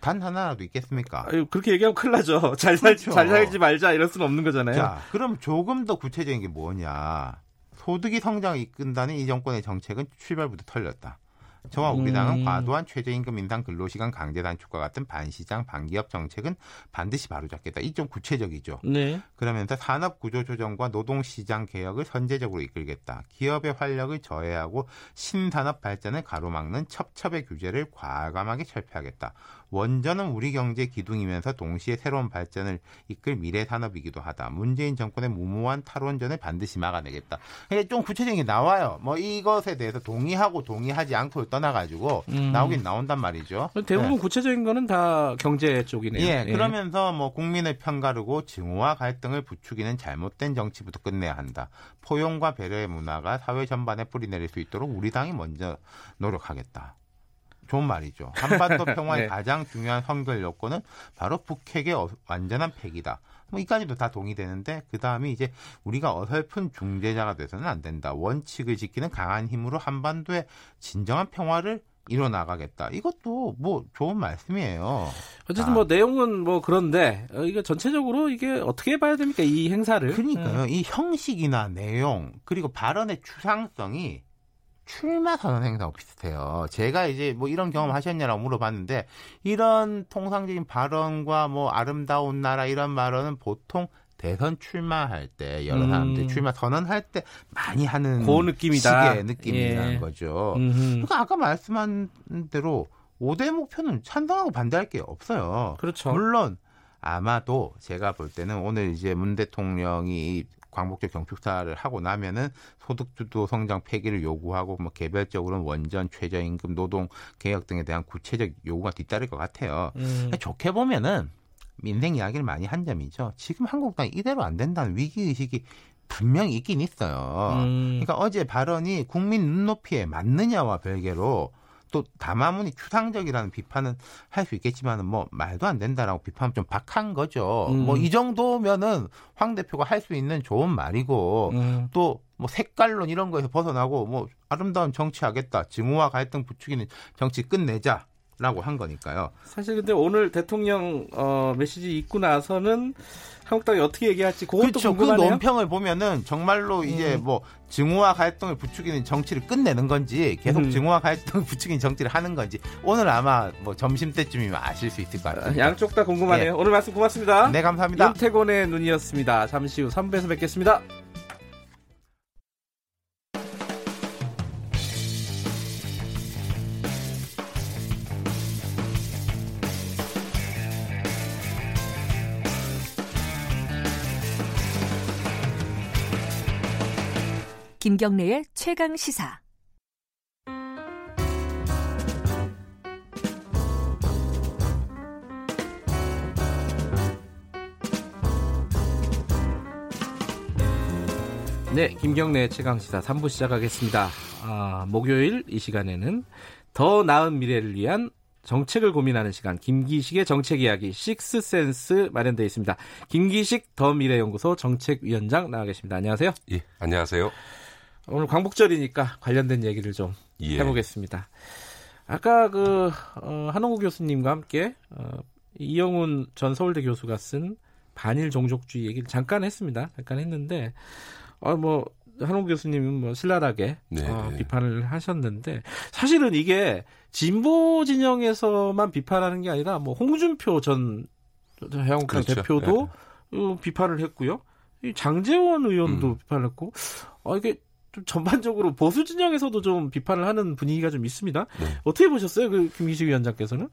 단 하나라도 있겠습니까? 아유, 그렇게 얘기하면 큰일 나죠. 잘 살지, 그렇죠. 잘 살지 말자 이럴 수는 없는 거잖아요. 자, 그럼 조금 더 구체적인 게 뭐냐. 소득이 성장을 이끈다는 이 정권의 정책은 출발부터 털렸다. 저와 우리 당은 음. 과도한 최저임금 인상 근로시간 강제 단축과 같은 반시장 반기업 정책은 반드시 바로잡겠다. 이 좀 구체적이죠. 네. 그러면서 산업 구조 조정과 노동 시장 개혁을 선제적으로 이끌겠다. 기업의 활력을 저해하고 신산업 발전을 가로막는 첩첩의 규제를 과감하게 철폐하겠다. 원전은 우리 경제 기둥이면서 동시에 새로운 발전을 이끌 미래 산업이기도 하다. 문재인 정권의 무모한 탈원전을 반드시 막아내겠다. 좀 구체적인 게 나와요. 뭐 이것에 대해서 동의하고 동의하지 않고 떠나가지고 음. 나오긴 나온단 말이죠. 대부분 네. 구체적인 거는 다 경제 쪽이네요. 예, 예. 그러면서 뭐 국민을 편가르고 증오와 갈등을 부추기는 잘못된 정치부터 끝내야 한다. 포용과 배려의 문화가 사회 전반에 뿌리내릴 수 있도록 우리 당이 먼저 노력하겠다. 좋은 말이죠. 한반도 평화의 네. 가장 중요한 선결 요건은 바로 북핵의 어, 완전한 폐기다. 뭐 이까지도 다 동의되는데 그 다음에 이제 우리가 어설픈 중재자가 돼서는 안 된다. 원칙을 지키는 강한 힘으로 한반도의 진정한 평화를 이뤄 나가겠다. 이것도 뭐 좋은 말씀이에요. 어쨌든 아. 뭐 내용은 뭐 그런데 어, 이거 전체적으로 이게 어떻게 봐야 됩니까? 이 행사를. 그러니까요. 음. 이 형식이나 내용 그리고 발언의 추상성이 출마 선언 행사하고 비슷해요. 제가 이제 뭐 이런 경험 하셨냐라고 물어봤는데 이런 통상적인 발언과 뭐 아름다운 나라 이런 발언은 보통 대선 출마할 때 여러 사람들이 음. 출마 선언할 때 많이 하는 그 느낌이다. 식의 느낌이라는 예. 거죠. 음흠. 그러니까 아까 말씀한 대로 5대 목표는 찬성하고 반대할 게 없어요. 그렇죠. 물론 아마도 제가 볼 때는 오늘 이제 문 대통령이 광복절 경축사를 하고 나면은 소득주도 성장 폐기를 요구하고 뭐 개별적으로는 원전 최저임금 노동 개혁 등에 대한 구체적 요구가 뒤따를 것 같아요. 음. 좋게 보면은 민생 이야기를 많이 한 점이죠. 지금 한국당이 이대로 안 된다는 위기 의식이 분명히 있긴 있어요. 음. 그러니까 어제 발언이 국민 눈높이에 맞느냐와 별개로 또 담화문이 추상적이라는 비판은 할 수 있겠지만은 뭐 말도 안 된다라고 비판 좀 박한 거죠. 음. 뭐이 정도면은 황 대표가 할 수 있는 좋은 말이고 음. 또뭐 색깔론 이런 거에서 벗어나고 뭐 아름다운 정치하겠다. 증오와 갈등 부추기는 정치 끝내자. 라고 한 거니까요. 사실 근데 오늘 대통령 어, 메시지 읽고 나서는 한국당이 어떻게 얘기할지 그것도 그렇죠. 그 궁금하네요. 그 논평을 보면은 정말로 음. 이제 뭐 증오와 갈등을 부추기는 정치를 끝내는 건지 계속 음. 증오와 갈등을 부추기는 정치를 하는 건지 오늘 아마 뭐 점심 때쯤이면 아실 수 있을 것 같아요. 양쪽 다 궁금하네요. 예. 오늘 말씀 고맙습니다. 네, 감사합니다. 윤태곤의 눈이었습니다. 잠시 후 3부에서 뵙겠습니다. 김경래의 최강 시사. 네, 김경래 최강 시사 3부 시작하겠습니다. 아, 목요일 이 시간에는 더 나은 미래를 위한 정책을 고민하는 시간 김기식의 정책 이야기 식스센스 마련되어 있습니다. 김기식 더 미래연구소 정책위원장 나와 계십니다. 안녕하세요. 예, 안녕하세요. 오늘 광복절이니까 관련된 얘기를 좀 예. 해보겠습니다. 아까 그 어, 한홍구 교수님과 함께 어, 이영훈 전 서울대 교수가 쓴 반일 종족주의 얘기를 잠깐 했습니다. 잠깐 했는데 어 뭐 한홍구 교수님은 뭐 신랄하게 네. 어, 비판을 하셨는데 사실은 이게 진보 진영에서만 비판하는 게 아니라 뭐 홍준표 전 자유한국당 그렇죠. 대표도 네. 어, 비판을 했고요. 장재원 의원도 음. 비판을 했고 어, 이게 좀 전반적으로 보수 진영에서도 좀 비판을 하는 분위기가 좀 있습니다. 네. 어떻게 보셨어요, 그 김기식 위원장께서는?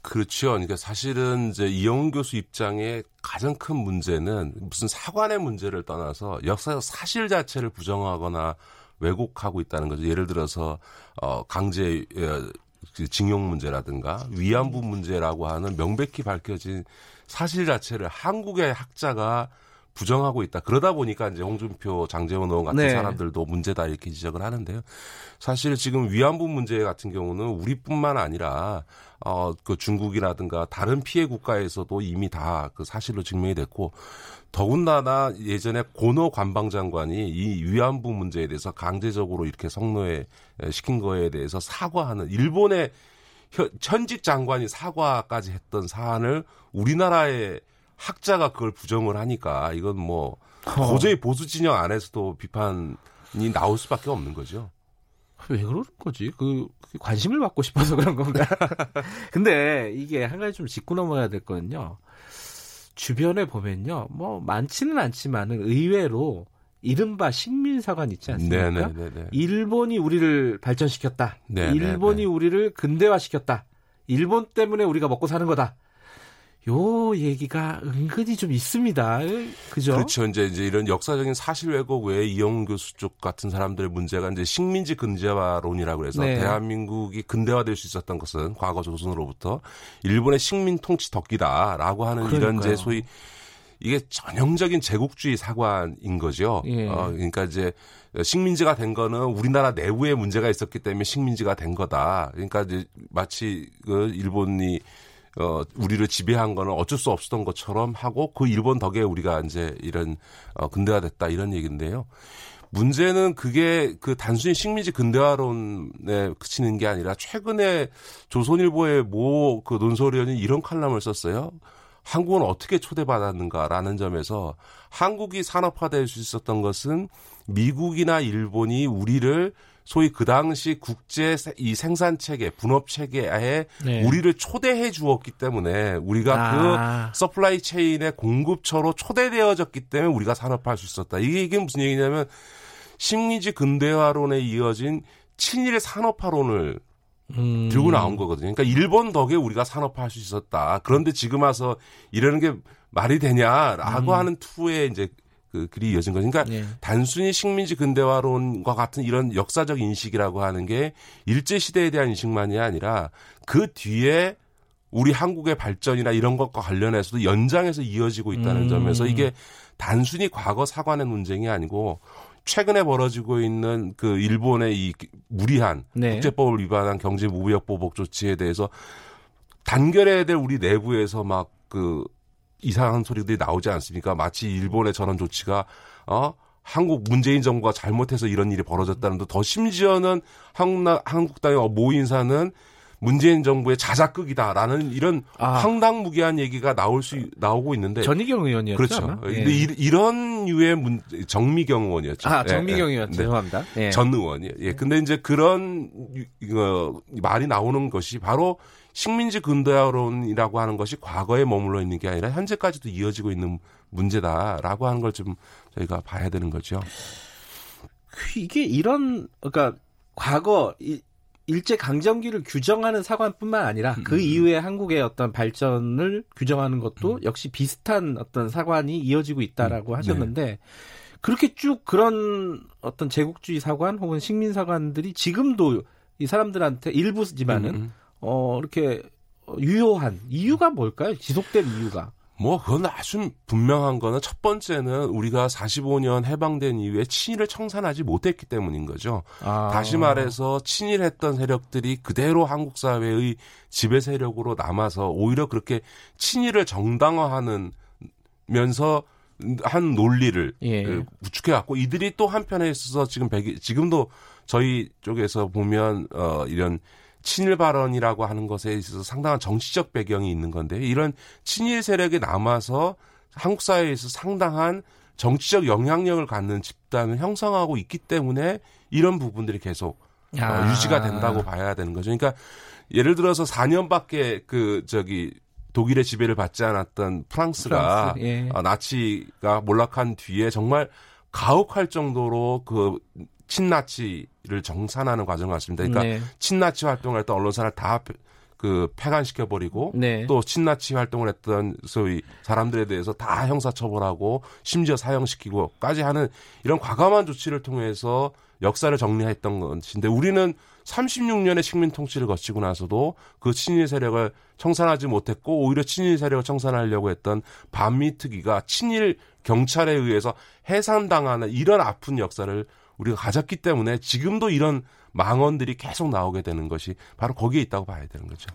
그렇죠. 그러니까 사실은 이제 이영훈 교수 입장의 가장 큰 문제는 무슨 사관의 문제를 떠나서 역사적 사실 자체를 부정하거나 왜곡하고 있다는 거죠. 예를 들어서 어 강제 어, 그 징용 문제라든가 위안부 문제라고 하는 명백히 밝혀진 사실 자체를 한국의 학자가 부정하고 있다. 그러다 보니까 이제 홍준표, 장재원 의원 같은 네. 사람들도 문제다 이렇게 지적을 하는데요. 사실 지금 위안부 문제 같은 경우는 우리뿐만 아니라 어 그 중국이라든가 다른 피해 국가에서도 이미 다 그 사실로 증명이 됐고 더군다나 예전에 고노 관방장관이 이 위안부 문제에 대해서 강제적으로 이렇게 성노예 시킨 거에 대해서 사과하는 일본의 현직 장관이 사과까지 했던 사안을 우리나라의 학자가 그걸 부정을 하니까 이건 뭐 어. 도저히 보수 진영 안에서도 비판이 나올 수밖에 없는 거죠. 왜 그러는 거지? 그 관심을 받고 싶어서 그런 건가? 근데 이게 한 가지 좀 짚고 넘어가야 될 거는요. 주변에 보면요, 뭐 많지는 않지만은 의외로 이른바 식민사관 있지 않습니까? 네네네네. 네, 네, 네. 일본이 우리를 발전시켰다. 네네네. 일본이 우리를 근대화시켰다. 일본 때문에 우리가 먹고 사는 거다. 요 얘기가 은근히 좀 있습니다. 그죠? 그렇죠. 이제, 이제 이런 역사적인 사실 왜곡 외에 이영 교수 쪽 같은 사람들의 문제가 이제 식민지 근대화론이라고 해서 네. 대한민국이 근대화될 수 있었던 것은 과거 조선으로부터 일본의 식민 통치 덕기다라고 하는 그러니까요. 이런 이제 소위 이게 전형적인 제국주의 사관인 거죠. 예. 어, 그러니까 이제 식민지가 된 거는 우리나라 내부에 문제가 있었기 때문에 식민지가 된 거다. 그러니까 이제 마치 그 일본이 어, 우리를 지배한 거는 어쩔 수 없었던 것처럼 하고 그 일본 덕에 우리가 이제 이런 어, 근대화됐다 이런 얘기인데요. 문제는 그게 그 단순히 식민지 근대화론에 그치는 게 아니라 최근에 조선일보의 모 그 논설위원이 이런 칼럼을 썼어요. 한국은 어떻게 초대받았는가라는 점에서 한국이 산업화될 수 있었던 것은 미국이나 일본이 우리를 소위 그 당시 국제 이 생산 체계, 분업 체계에 네. 우리를 초대해 주었기 때문에 우리가 아. 그 supply chain의 공급처로 초대되어졌기 때문에 우리가 산업화할 수 있었다. 이게, 이게 무슨 얘기냐면 식민지 근대화론에 이어진 친일 산업화론을 음. 들고 나온 거거든요. 그러니까 일본 덕에 우리가 산업화할 수 있었다. 그런데 지금 와서 이러는 게 말이 되냐라고 음. 하는 투의 이제 그 길이 이어진 거죠. 그러니까 네. 단순히 식민지 근대화론과 같은 이런 역사적 인식이라고 하는 게 일제 시대에 대한 인식만이 아니라 그 뒤에 우리 한국의 발전이나 이런 것과 관련해서도 연장해서 이어지고 있다는 음. 점에서 이게 단순히 과거 사관의 논쟁이 아니고 최근에 벌어지고 있는 그 일본의 이 무리한 네. 국제법을 위반한 경제 무역 보복 조치에 대해서 단결해야 될 우리 내부에서 막그 이상한 소리들이 나오지 않습니까? 마치 일본의 전원 조치가 어 한국 문재인 정부가 잘못해서 이런 일이 벌어졌다는 더 심지어는 한국 한국당의 모 인사는 문재인 정부의 자작극이다라는 이런 아. 황당무계한 얘기가 나올 수 나오고 있는데 전희경 의원이었죠. 그렇죠. 예. 이, 런 유의 문, 정미경 의원이었죠. 아 정미경 예, 의원 예. 죄송합니다. 예. 전 의원이. 예. 근데 이제 그런 어, 말이 나오는 것이 바로 식민지 근대화론이라고 하는 것이 과거에 머물러 있는 게 아니라 현재까지도 이어지고 있는 문제다라고 하는 걸 좀 저희가 봐야 되는 거죠. 이게 이런 그러니까 과거 일제 강점기를 규정하는 사관뿐만 아니라 음, 그 음, 음. 이후에 한국의 어떤 발전을 규정하는 것도 음. 역시 비슷한 어떤 사관이 이어지고 있다라고 음. 하셨는데 네. 그렇게 쭉 그런 어떤 제국주의 사관 혹은 식민 사관들이 지금도 이 사람들한테 일부지만은 음. 어 이렇게 유효한 이유가 뭘까요? 지속된 이유가? 뭐 그건 아주 분명한 거는 첫 번째는 우리가 45년 해방된 이후에 친일을 청산하지 못했기 때문인 거죠. 아. 다시 말해서 친일했던 세력들이 그대로 한국 사회의 지배 세력으로 남아서 오히려 그렇게 친일을 정당화하는 면서 한 논리를 예. 그 구축해 갖고 이들이 또 한편에 있어서 지금 백 지금도 저희 쪽에서 보면 어 이런 친일 발언이라고 하는 것에 있어서 상당한 정치적 배경이 있는 건데 이런 친일 세력이 남아서 한국 사회에서 상당한 정치적 영향력을 갖는 집단을 형성하고 있기 때문에 이런 부분들이 계속 어, 아. 유지가 된다고 봐야 되는 거죠. 그러니까 예를 들어서 4년밖에 그 저기 독일의 지배를 받지 않았던 프랑스가 프랑스, 예. 어, 나치가 몰락한 뒤에 정말 가혹할 정도로 그 친나치 를 정산하는 과정을 왔습니다. 그러니까 네. 친나치 활동을 했던 언론사를 다 그 폐간시켜 버리고 네. 또 친나치 활동을 했던 소위 사람들에 대해서 다 형사처벌하고 심지어 사형시키고까지 하는 이런 과감한 조치를 통해서 역사를 정리했던 것인데 우리는 36년의 식민 통치를 거치고 나서도 그 친일 세력을 청산하지 못했고 오히려 친일 세력을 청산하려고 했던 반미 특위가 친일 경찰에 의해서 해산당하는 이런 아픈 역사를 우리가 가졌기 때문에 지금도 이런 망언들이 계속 나오게 되는 것이 바로 거기에 있다고 봐야 되는 거죠.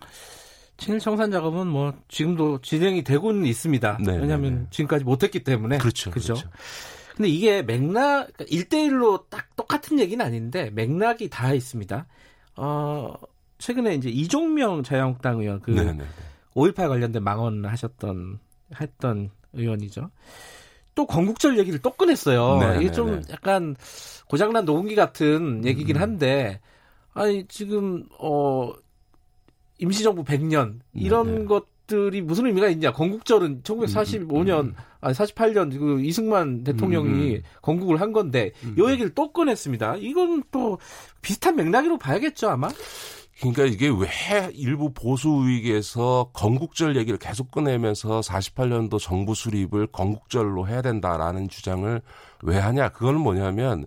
친일 청산 작업은 뭐 지금도 진행이 되고는 있습니다. 네, 왜냐하면 네, 네. 지금까지 못했기 때문에 그렇죠, 그렇죠. 그렇죠. 근데 이게 맥락 1대1로 그러니까 딱 똑같은 얘기는 아닌데 맥락이 다 있습니다. 어 최근에 이제 이종명 자유한국당 의원 그 5.18 관련된 망언 하셨던 했던 의원이죠. 또 건국절 얘기를 또 꺼냈어요. 네네네. 이게 좀 약간 고장난 녹음기 같은 얘기긴 음. 한데 아니 지금 어 임시정부 100년 이런 네네. 것들이 무슨 의미가 있냐? 건국절은 1945년 음. 아니 48년 그 이승만 대통령이 음. 건국을 한 건데 음. 이 얘기를 또 꺼냈습니다. 이건 또 비슷한 맥락으로 봐야겠죠 아마. 그러니까 이게 왜 일부 보수 우익에서 건국절 얘기를 계속 꺼내면서 48년도 정부 수립을 건국절로 해야 된다라는 주장을 왜 하냐? 그거는 뭐냐면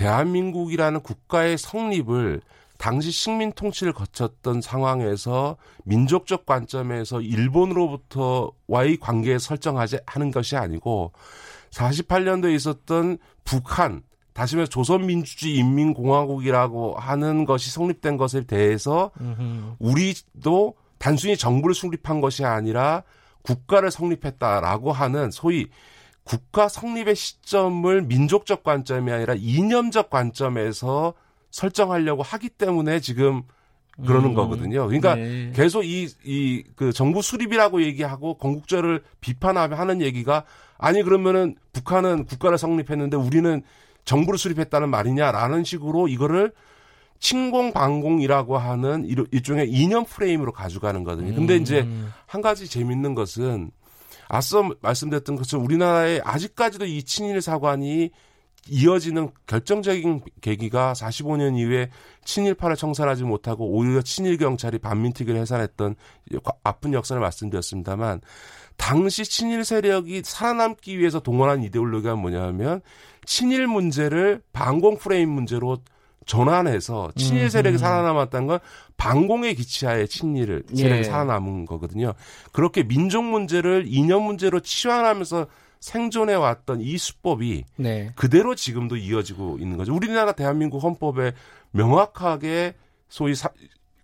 대한민국이라는 국가의 성립을 당시 식민 통치를 거쳤던 상황에서 민족적 관점에서 일본으로부터와의 관계에 설정하지 하는 것이 아니고 48년도에 있었던 북한 다시 말해서 조선민주주의 인민공화국이라고 하는 것이 성립된 것에 대해서 우리도 단순히 정부를 수립한 것이 아니라 국가를 성립했다라고 하는 소위 국가 성립의 시점을 민족적 관점이 아니라 이념적 관점에서 설정하려고 하기 때문에 지금 그러는 음, 거거든요. 그러니까 네. 계속 이, 이, 그 정부 수립이라고 얘기하고 건국절을 비판하며 하는 얘기가 아니 그러면은 북한은 국가를 성립했는데 우리는 정부를 수립했다는 말이냐라는 식으로 이거를 침공방공이라고 하는 일종의 이념 프레임으로 가져가는 거거든요. 근데 음. 이제 한 가지 재밌는 것은 앞서 말씀드렸던 것처럼 우리나라에 아직까지도 이 친일 사관이 이어지는 결정적인 계기가 45년 이후에 친일파를 청산하지 못하고 오히려 친일 경찰이 반민특위를 해산했던 아픈 역사를 말씀드렸습니다만 당시 친일 세력이 살아남기 위해서 동원한 이데올로기가 뭐냐면 친일 문제를 반공 프레임 문제로 전환해서 친일 세력이 살아남았다는 건 반공의 기치하에 친일 세력이 예. 살아남은 거거든요. 그렇게 민족 문제를 이념 문제로 치환하면서 생존해 왔던 이 수법이 네. 그대로 지금도 이어지고 있는 거죠. 우리나라 대한민국 헌법에 명확하게 소위 사,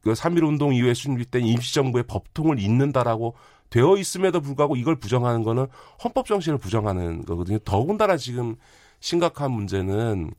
그 3.1 운동 이후에 수립된 임시정부의 법통을 잇는다라고 되어 있음에도 불구하고 이걸 부정하는 거는 헌법 정신을 부정하는 거거든요. 더군다나 지금 심각한 문제는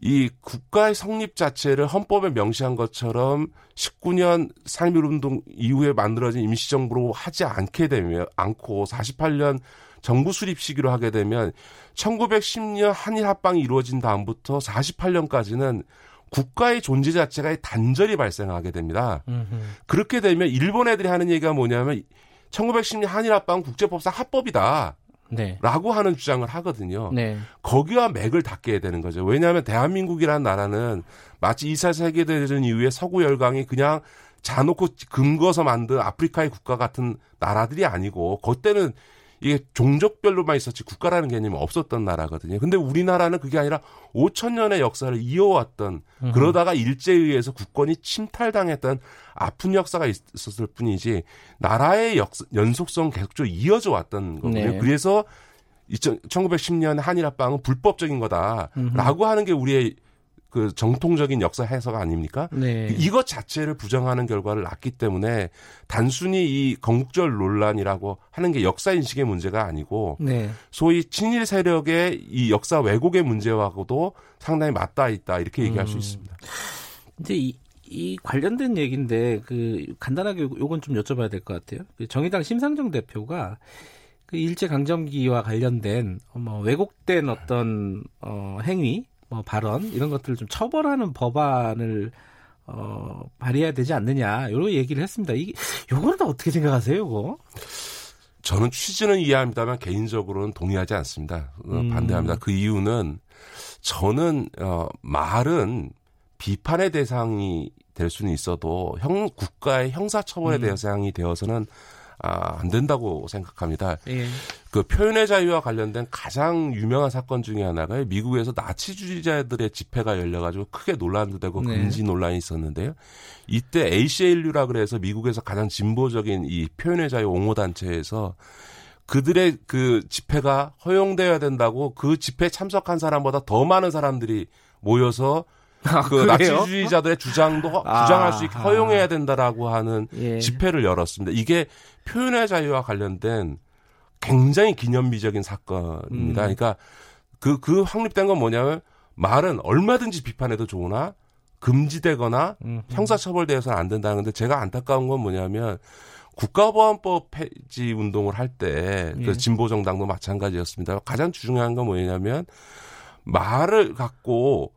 이 국가의 성립 자체를 헌법에 명시한 것처럼 19년 3.1 운동 이후에 만들어진 임시정부로 하지 않게 되면 않고 48년 정부 수립 시기로 하게 되면 1910년 한일 합방이 이루어진 다음부터 48년까지는 국가의 존재 자체가 단절이 발생하게 됩니다. 음흠. 그렇게 되면 일본 애들이 하는 얘기가 뭐냐면 1910년 한일 합방 국제법상 합법이다. 네. 라고 하는 주장을 하거든요. 네. 거기와 맥을 닿게 되는 거죠. 왜냐하면 대한민국이라는 나라는 마치 2차 세계대전 이후에 서구 열강이 그냥 자놓고 금거서 만든 아프리카의 국가 같은 나라들이 아니고 그때는 이게 종족별로만 있었지 국가라는 개념이 없었던 나라거든요. 근데 우리나라는 그게 아니라 5천 년의 역사를 이어왔던 음. 그러다가 일제에 의해서 국권이 침탈당했던 아픈 역사가 있었을 뿐이지 나라의 역 연속성 계속적으로 이어져 왔던 거거든요. 네. 그래서 1910년 한일 합방은 불법적인 거다라고 음. 하는 게 우리의 그 정통적인 역사 해석 아닙니까? 네. 이것 자체를 부정하는 결과를 낳기 때문에 단순히 이 건국절 논란이라고 하는 게 역사 인식의 문제가 아니고 네. 소위 친일 세력의 이 역사 왜곡의 문제하고도 상당히 맞닿아 있다 이렇게 얘기할 음. 수 있습니다. 이제 이, 이 관련된 얘기인데 그 간단하게 요건 좀 여쭤봐야 될 것 같아요. 그 정의당 심상정 대표가 그 일제 강점기와 관련된 뭐 왜곡된 어떤 어 행위 뭐 발언 이런 것들을 좀 처벌하는 법안을 어, 발의해야 되지 않느냐 이런 얘기를 했습니다. 이 요거는 어떻게 생각하세요, 이거? 저는 취지는 이해합니다만 개인적으로는 동의하지 않습니다. 어, 음. 반대합니다. 그 이유는 저는 어, 말은 비판의 대상이 될 수는 있어도 형 국가의 형사처벌의 음. 대상이 되어서는 아, 안 된다고 생각합니다. 예. 그 표현의 자유와 관련된 가장 유명한 사건 중에 하나가 미국에서 나치주의자들의 집회가 열려가지고 크게 논란도 되고 네. 금지 논란이 있었는데요. 이때 ACLU라 그래서 미국에서 가장 진보적인 이 표현의 자유 옹호 단체에서 그들의 그 집회가 허용되어야 된다고 그 집회에 참석한 사람보다 더 많은 사람들이 모여서 아, 그 나치주의자들의 주장도 아, 주장할 수 있게 허용해야 된다라고 하는 예. 집회를 열었습니다. 이게 표현의 자유와 관련된 굉장히 기념비적인 사건입니다. 음. 그러니까 그, 그 확립된 건 뭐냐면 말은 얼마든지 비판해도 좋으나 금지되거나 음. 형사처벌되어서는 안 된다는 건데 제가 안타까운 건 뭐냐면 국가보안법 폐지 운동을 할 때그 예. 진보정당도 마찬가지였습니다. 가장 중요한 건 뭐냐면 말을 갖고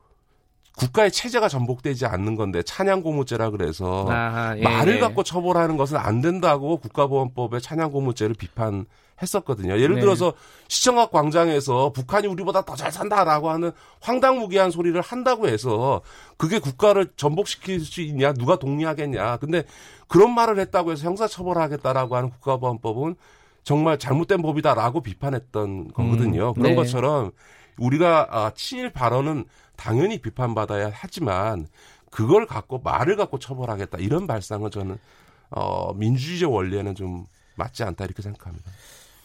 국가의 체제가 전복되지 않는 건데 찬양고무죄라 그래서 아, 예. 말을 갖고 처벌하는 것은 안 된다고 국가보안법의 찬양고무죄를 비판 했었거든요. 예를 네. 들어서 시청각 광장에서 북한이 우리보다 더 잘 산다라고 하는 황당무계한 소리를 한다고 해서 그게 국가를 전복시킬 수 있냐 누가 동의하겠냐. 근데 그런 말을 했다고 해서 형사처벌하겠다라고 하는 국가보안법은 정말 잘못된 법이다라고 비판했던 거거든요. 음, 그런 네. 것처럼 우리가 아, 친일 발언은 당연히 비판받아야 하지만 그걸 갖고 말을 갖고 처벌하겠다 이런 발상은 저는 어, 민주주의적 원리에는 좀 맞지 않다 이렇게 생각합니다.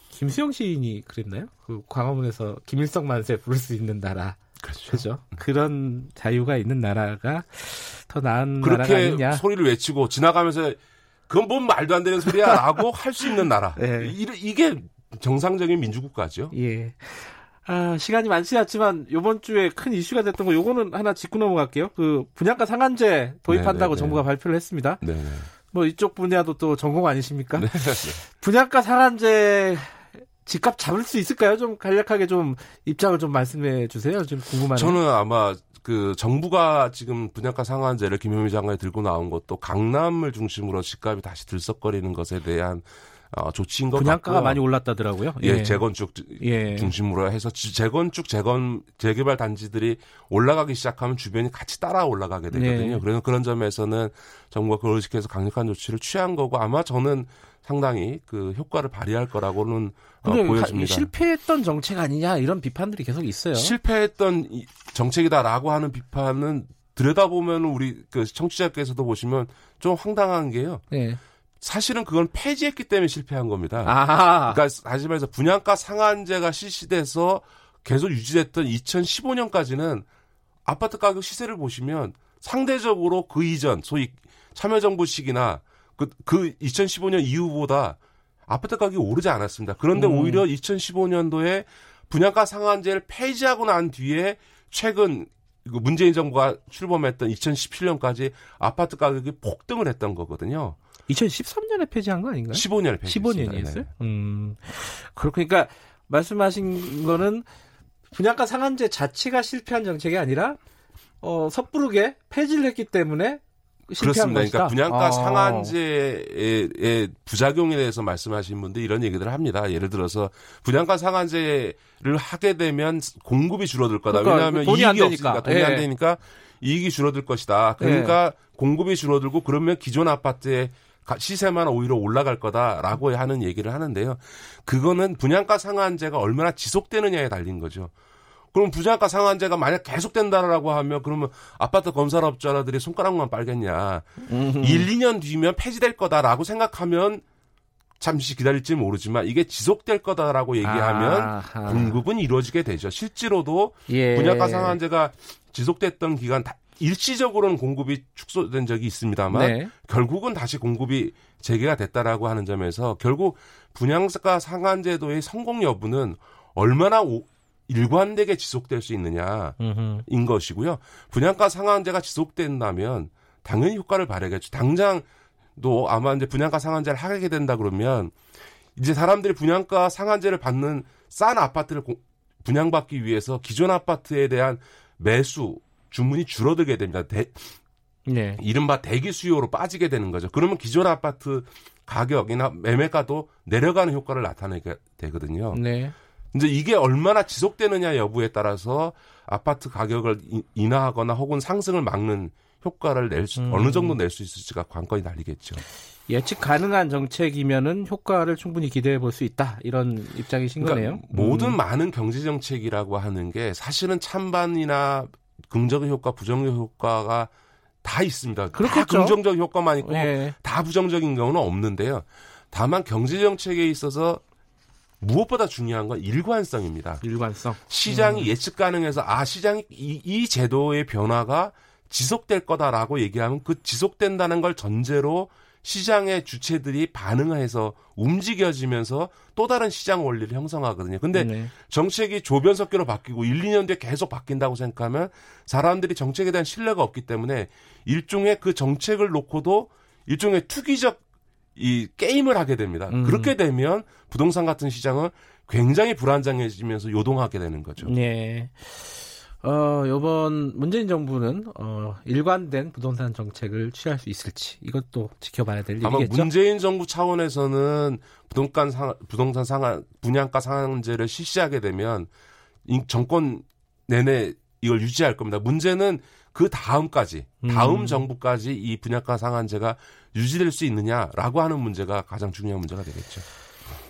김수영 시인이 그랬나요? 그 광화문에서 김일성 만세 부를 수 있는 나라. 그렇죠. 그죠? 그런 자유가 있는 나라가 더 나은 나라가 아니냐. 소리를 외치고 지나가면서 그건 뭔 말도 안 되는 소리야라고 할 수 있는 나라. 네. 이게 정상적인 민주국가죠. 예. 아, 시간이 많지 않지만 요번 주에 큰 이슈가 됐던 거 요거는 하나 짚고 넘어갈게요. 그 분양가 상한제 도입한다고 네네네. 네, 네. 정부가 발표를 했습니다. 네네. 네. 뭐 이쪽 분야도 또 전공 아니십니까? 네네. 분양가 상한제 집값 잡을 수 있을까요? 좀 간략하게 좀 입장을 좀 말씀해 주세요. 좀 궁금하네요. 저는 아마 그 정부가 지금 분양가 상한제를 김현미 장관이 들고 나온 것도 강남을 중심으로 집값이 다시 들썩거리는 것에 대한 어, 조치인 것 분양가가. 많이 올랐다더라고요. 예, 예. 재건축 예. 중심으로 해서 재건축 재건 재개발 단지들이 올라가기 시작하면 주변이 같이 따라 올라가게 되거든요. 네. 그래서 그런 점에서는 정부가 그걸 지켜서 강력한 조치를 취한 거고 아마 저는 상당히 그 효과를 발휘할 거라고는 어, 보여집니다. 실패했던 정책 아니냐 이런 비판들이 계속 있어요. 실패했던 정책이다라고 하는 비판은 들여다보면 우리 그 청취자께서도 보시면 좀 황당한 게요. 네. 사실은 그건 폐지했기 때문에 실패한 겁니다. 아하. 그러니까 다시 말해서 분양가 상한제가 실시돼서 계속 유지됐던 2015년까지는 아파트 가격 시세를 보시면 상대적으로 그 이전 소위 참여정부 시기나 그, 그 2015년 이후보다 아파트 가격이 오르지 않았습니다. 그런데 음. 오히려 2015년도에 분양가 상한제를 폐지하고 난 뒤에 최근 문재인 정부가 출범했던 2017년까지 아파트 가격이 폭등을 했던 거거든요. 2013년에 폐지한 거 아닌가요? 15년에 폐지 15년이었어요? 네. 음. 그러니까 말씀하신 거는 분양가 상한제 자체가 실패한 정책이 아니라 어, 섣부르게 폐지를 했기 때문에 그렇습니다. 그러니까 분양가 아. 상한제의 부작용에 대해서 말씀하신 분들 이런 얘기들을 합니다. 예를 들어서 분양가 상한제를 하게 되면 공급이 줄어들 거다. 그러니까 왜냐하면 돈이 이익이 없으니까 돈이 예. 안 되니까 이익이 줄어들 것이다. 그러니까 예. 공급이 줄어들고 그러면 기존 아파트의 시세만 오히려 올라갈 거다라고 하는 얘기를 하는데요. 그거는 분양가 상한제가 얼마나 지속되느냐에 달린 거죠. 그럼 분양가 상한제가 만약 계속된다라고 하면 그러면 아파트 건설업자들이 손가락만 빨겠냐. 음흠. 1, 2년 뒤면 폐지될 거다라고 생각하면 잠시 기다릴지 모르지만 이게 지속될 거다라고 얘기하면 아하. 공급은 이루어지게 되죠. 실제로도 예. 분양가 상한제가 지속됐던 기간 일시적으로는 공급이 축소된 적이 있습니다만 네. 결국은 다시 공급이 재개가 됐다라고 하는 점에서 결국 분양가 상한제도의 성공 여부는 얼마나 오, 일관되게 지속될 수 있느냐인. 것이고요. 분양가 상한제가 지속된다면 당연히 효과를 발휘하겠죠. 당장도 아마 이제 분양가 상한제를 하게 된다 그러면 이제 사람들이 분양가 상한제를 받는 싼 아파트를 분양받기 위해서 기존 아파트에 대한 매수 주문이 줄어들게 됩니다. 대, 네. 이른바 대기 수요로 빠지게 되는 거죠. 그러면 기존 아파트 가격이나 매매가도 내려가는 효과를 나타내게 되거든요. 네. 이제 이게 얼마나 지속되느냐 여부에 따라서 아파트 가격을 인하하거나 혹은 상승을 막는 효과를 낼 수, 음. 어느 정도 낼 수 있을지가 관건이 달리겠죠. 예측 가능한 정책이면은 효과를 충분히 기대해 볼 수 있다 이런 입장이신 그러니까 거네요. 모든 음. 많은 경제 정책이라고 하는 게 사실은 찬반이나 긍정적 효과, 부정적 효과가 다 있습니다. 그렇겠죠. 다 긍정적 효과만 있고 예. 다 부정적인 경우는 없는데요. 다만 경제 정책에 있어서 무엇보다 중요한 건 일관성입니다. 일관성. 시장이 음. 예측 가능해서 아 시장이 이, 이 제도의 변화가 지속될 거다라고 얘기하면 그 지속된다는 걸 전제로 시장의 주체들이 반응해서 움직여지면서 또 다른 시장 원리를 형성하거든요. 근데 네. 정책이 조변석기로 바뀌고 1, 2년 뒤에 계속 바뀐다고 생각하면 사람들이 정책에 대한 신뢰가 없기 때문에 일종의 그 정책을 놓고도 일종의 투기적 이 게임을 하게 됩니다. 음. 그렇게 되면 부동산 같은 시장은 굉장히 불안정해지면서 요동하게 되는 거죠. 네. 어, 요번 문재인 정부는 어, 일관된 부동산 정책을 취할 수 있을지 이것도 지켜봐야 될 아마 일이겠죠. 문재인 정부 차원에서는 부동산 상 부동산 상한 분양가 상한제를 실시하게 되면 정권 내내 이걸 유지할 겁니다. 문제는 그 다음까지 다음 음. 정부까지 이 분양가 상한제가 유지될 수 있느냐라고 하는 문제가 가장 중요한 문제가 되겠죠.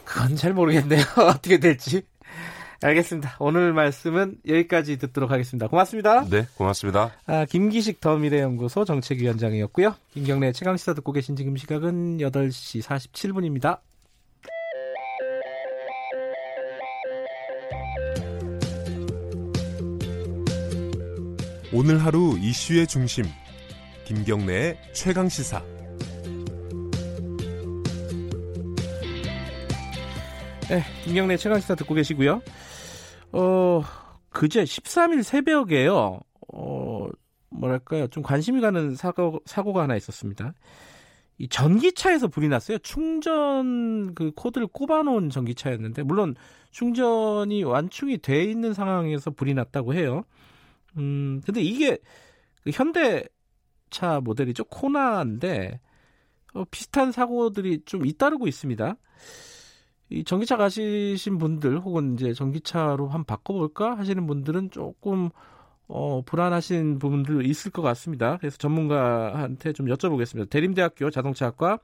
그건 잘 모르겠네요. 어떻게 될지. 알겠습니다. 오늘 말씀은 여기까지 듣도록 하겠습니다. 고맙습니다. 네, 고맙습니다. 아, 김기식 더 미래연구소 정책위원장이었고요. 김경래 최강시사 듣고 계신 지금 시각은 8시 47분입니다. 오늘 하루 이슈의 중심 김경래의 최강 시사 네, 김경래 최강 시사 듣고 계시고요. 어, 그제 13일 새벽에요. 어, 뭐랄까요. 좀 관심이 가는 사고, 사고가 하나 있었습니다. 이 전기차에서 불이 났어요. 충전 그 코드를 꼽아놓은 전기차였는데, 물론 충전이 완충이 돼 있는 상황에서 불이 났다고 해요. 음, 근데 이게 그 현대차 모델이죠. 코나인데, 어, 비슷한 사고들이 좀 잇따르고 있습니다. 이 전기차 가시신 분들 혹은 이제 전기차로 한번 바꿔볼까 하시는 분들은 조금 어, 불안하신 부분들 있을 것 같습니다. 그래서 전문가한테 좀 여쭤보겠습니다. 대림대학교 자동차학과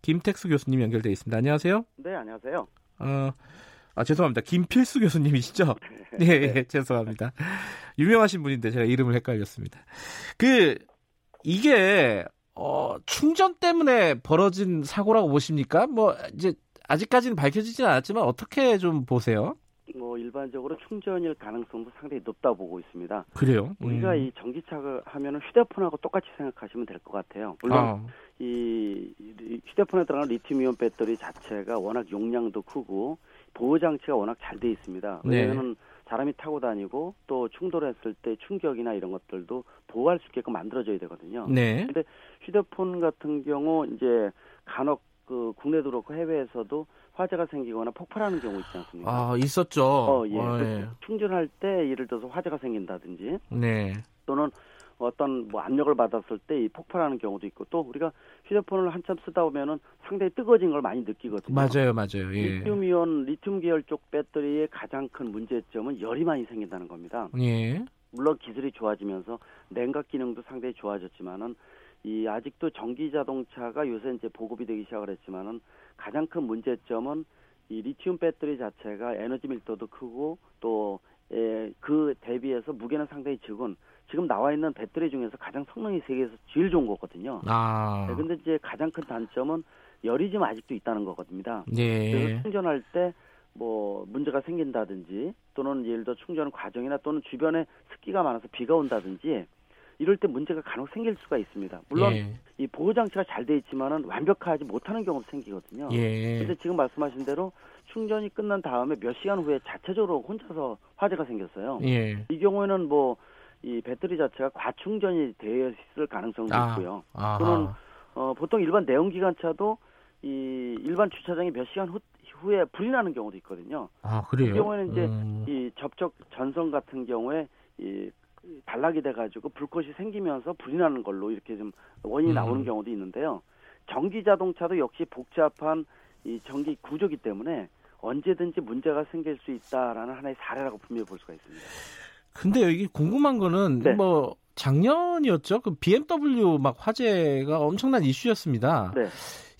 김택수 교수님 연결돼 있습니다. 안녕하세요. 네, 안녕하세요. 어, 아, 죄송합니다. 김필수 교수님이시죠? 네, 예, 예, 죄송합니다. 유명하신 분인데 제가 이름을 헷갈렸습니다. 그, 이게, 어, 충전 때문에 벌어진 사고라고 보십니까? 뭐, 이제, 아직까지는 밝혀지진 않았지만 어떻게 좀 보세요? 뭐 일반적으로 충전일 가능성도 상당히 높다 보고 있습니다. 그래요? 우리가 음. 이 전기차가 하면은 휴대폰하고 똑같이 생각하시면 될 것 같아요. 물론 아. 이 휴대폰에 들어가는 리튬이온 배터리 자체가 워낙 용량도 크고 보호 장치가 워낙 잘 돼 있습니다. 왜냐하면 네. 사람이 타고 다니고 또 충돌했을 때 충격이나 이런 것들도 보호할 수 있게끔 만들어져야 되거든요. 네. 근데 휴대폰 같은 경우 이제 간혹 그 국내도 그렇고 해외에서도 화재가 생기거나 폭발하는 경우 있지 않습니까? 아 있었죠. 어, 예. 어, 예. 충전할 때 예를 들어서 화재가 생긴다든지, 네. 또는 어떤 뭐 압력을 받았을 때 이 폭발하는 경우도 있고 또 우리가 휴대폰을 한참 쓰다 보면은 상당히 뜨거워진 걸 많이 느끼거든요. 맞아요, 맞아요. 예. 리튬이온 리튬 계열 쪽 배터리의 가장 큰 문제점은 열이 많이 생긴다는 겁니다. 예. 물론 기술이 좋아지면서 냉각 기능도 상당히 좋아졌지만은 이 아직도 전기 자동차가 요새 이제 보급이 되기 시작을 했지만은 가장 큰 문제점은 이 리튬 배터리 자체가 에너지 밀도도 크고 또 예, 그 대비해서 무게는 상당히 적은 지금 나와 있는 배터리 중에서 가장 성능이 세계에서 제일 좋은 거거든요. 아. 네, 근데 이제 가장 큰 단점은 열이 좀 아직도 있다는 거거든요. 네. 그래서 충전할 때 뭐 문제가 생긴다든지 또는 예를 들어 충전 과정이나 또는 주변에 습기가 많아서 비가 온다든지 이럴 때 문제가 간혹 생길 수가 있습니다. 물론 예. 이 보호 장치가 잘 돼 있지만은 완벽하지 못하는 경우도 생기거든요. 예. 그런데 지금 말씀하신 대로 충전이 끝난 다음에 몇 시간 후에 자체적으로 혼자서 화재가 생겼어요. 예. 이 경우에는 뭐 이 배터리 자체가 과충전이 되어 있을 가능성도 아. 있고요. 아하. 또는 어, 보통 일반 내연기관차도 이 일반 주차장이 몇 시간 후, 후에 불이 나는 경우도 있거든요. 아 그래요? 이 경우에는 이제 음. 이 접촉 전선 같은 경우에 이 단락이 돼가지고 불꽃이 생기면서 불이 나는 걸로 이렇게 좀 원인이 음. 나오는 경우도 있는데요. 전기 자동차도 역시 복잡한 이 전기 구조기 때문에 언제든지 문제가 생길 수 있다라는 하나의 사례라고 분명히 볼 수가 있습니다. 근데 여기 궁금한 거는 네. 뭐 작년이었죠. 그 BMW 막 화재가 엄청난 이슈였습니다. 네.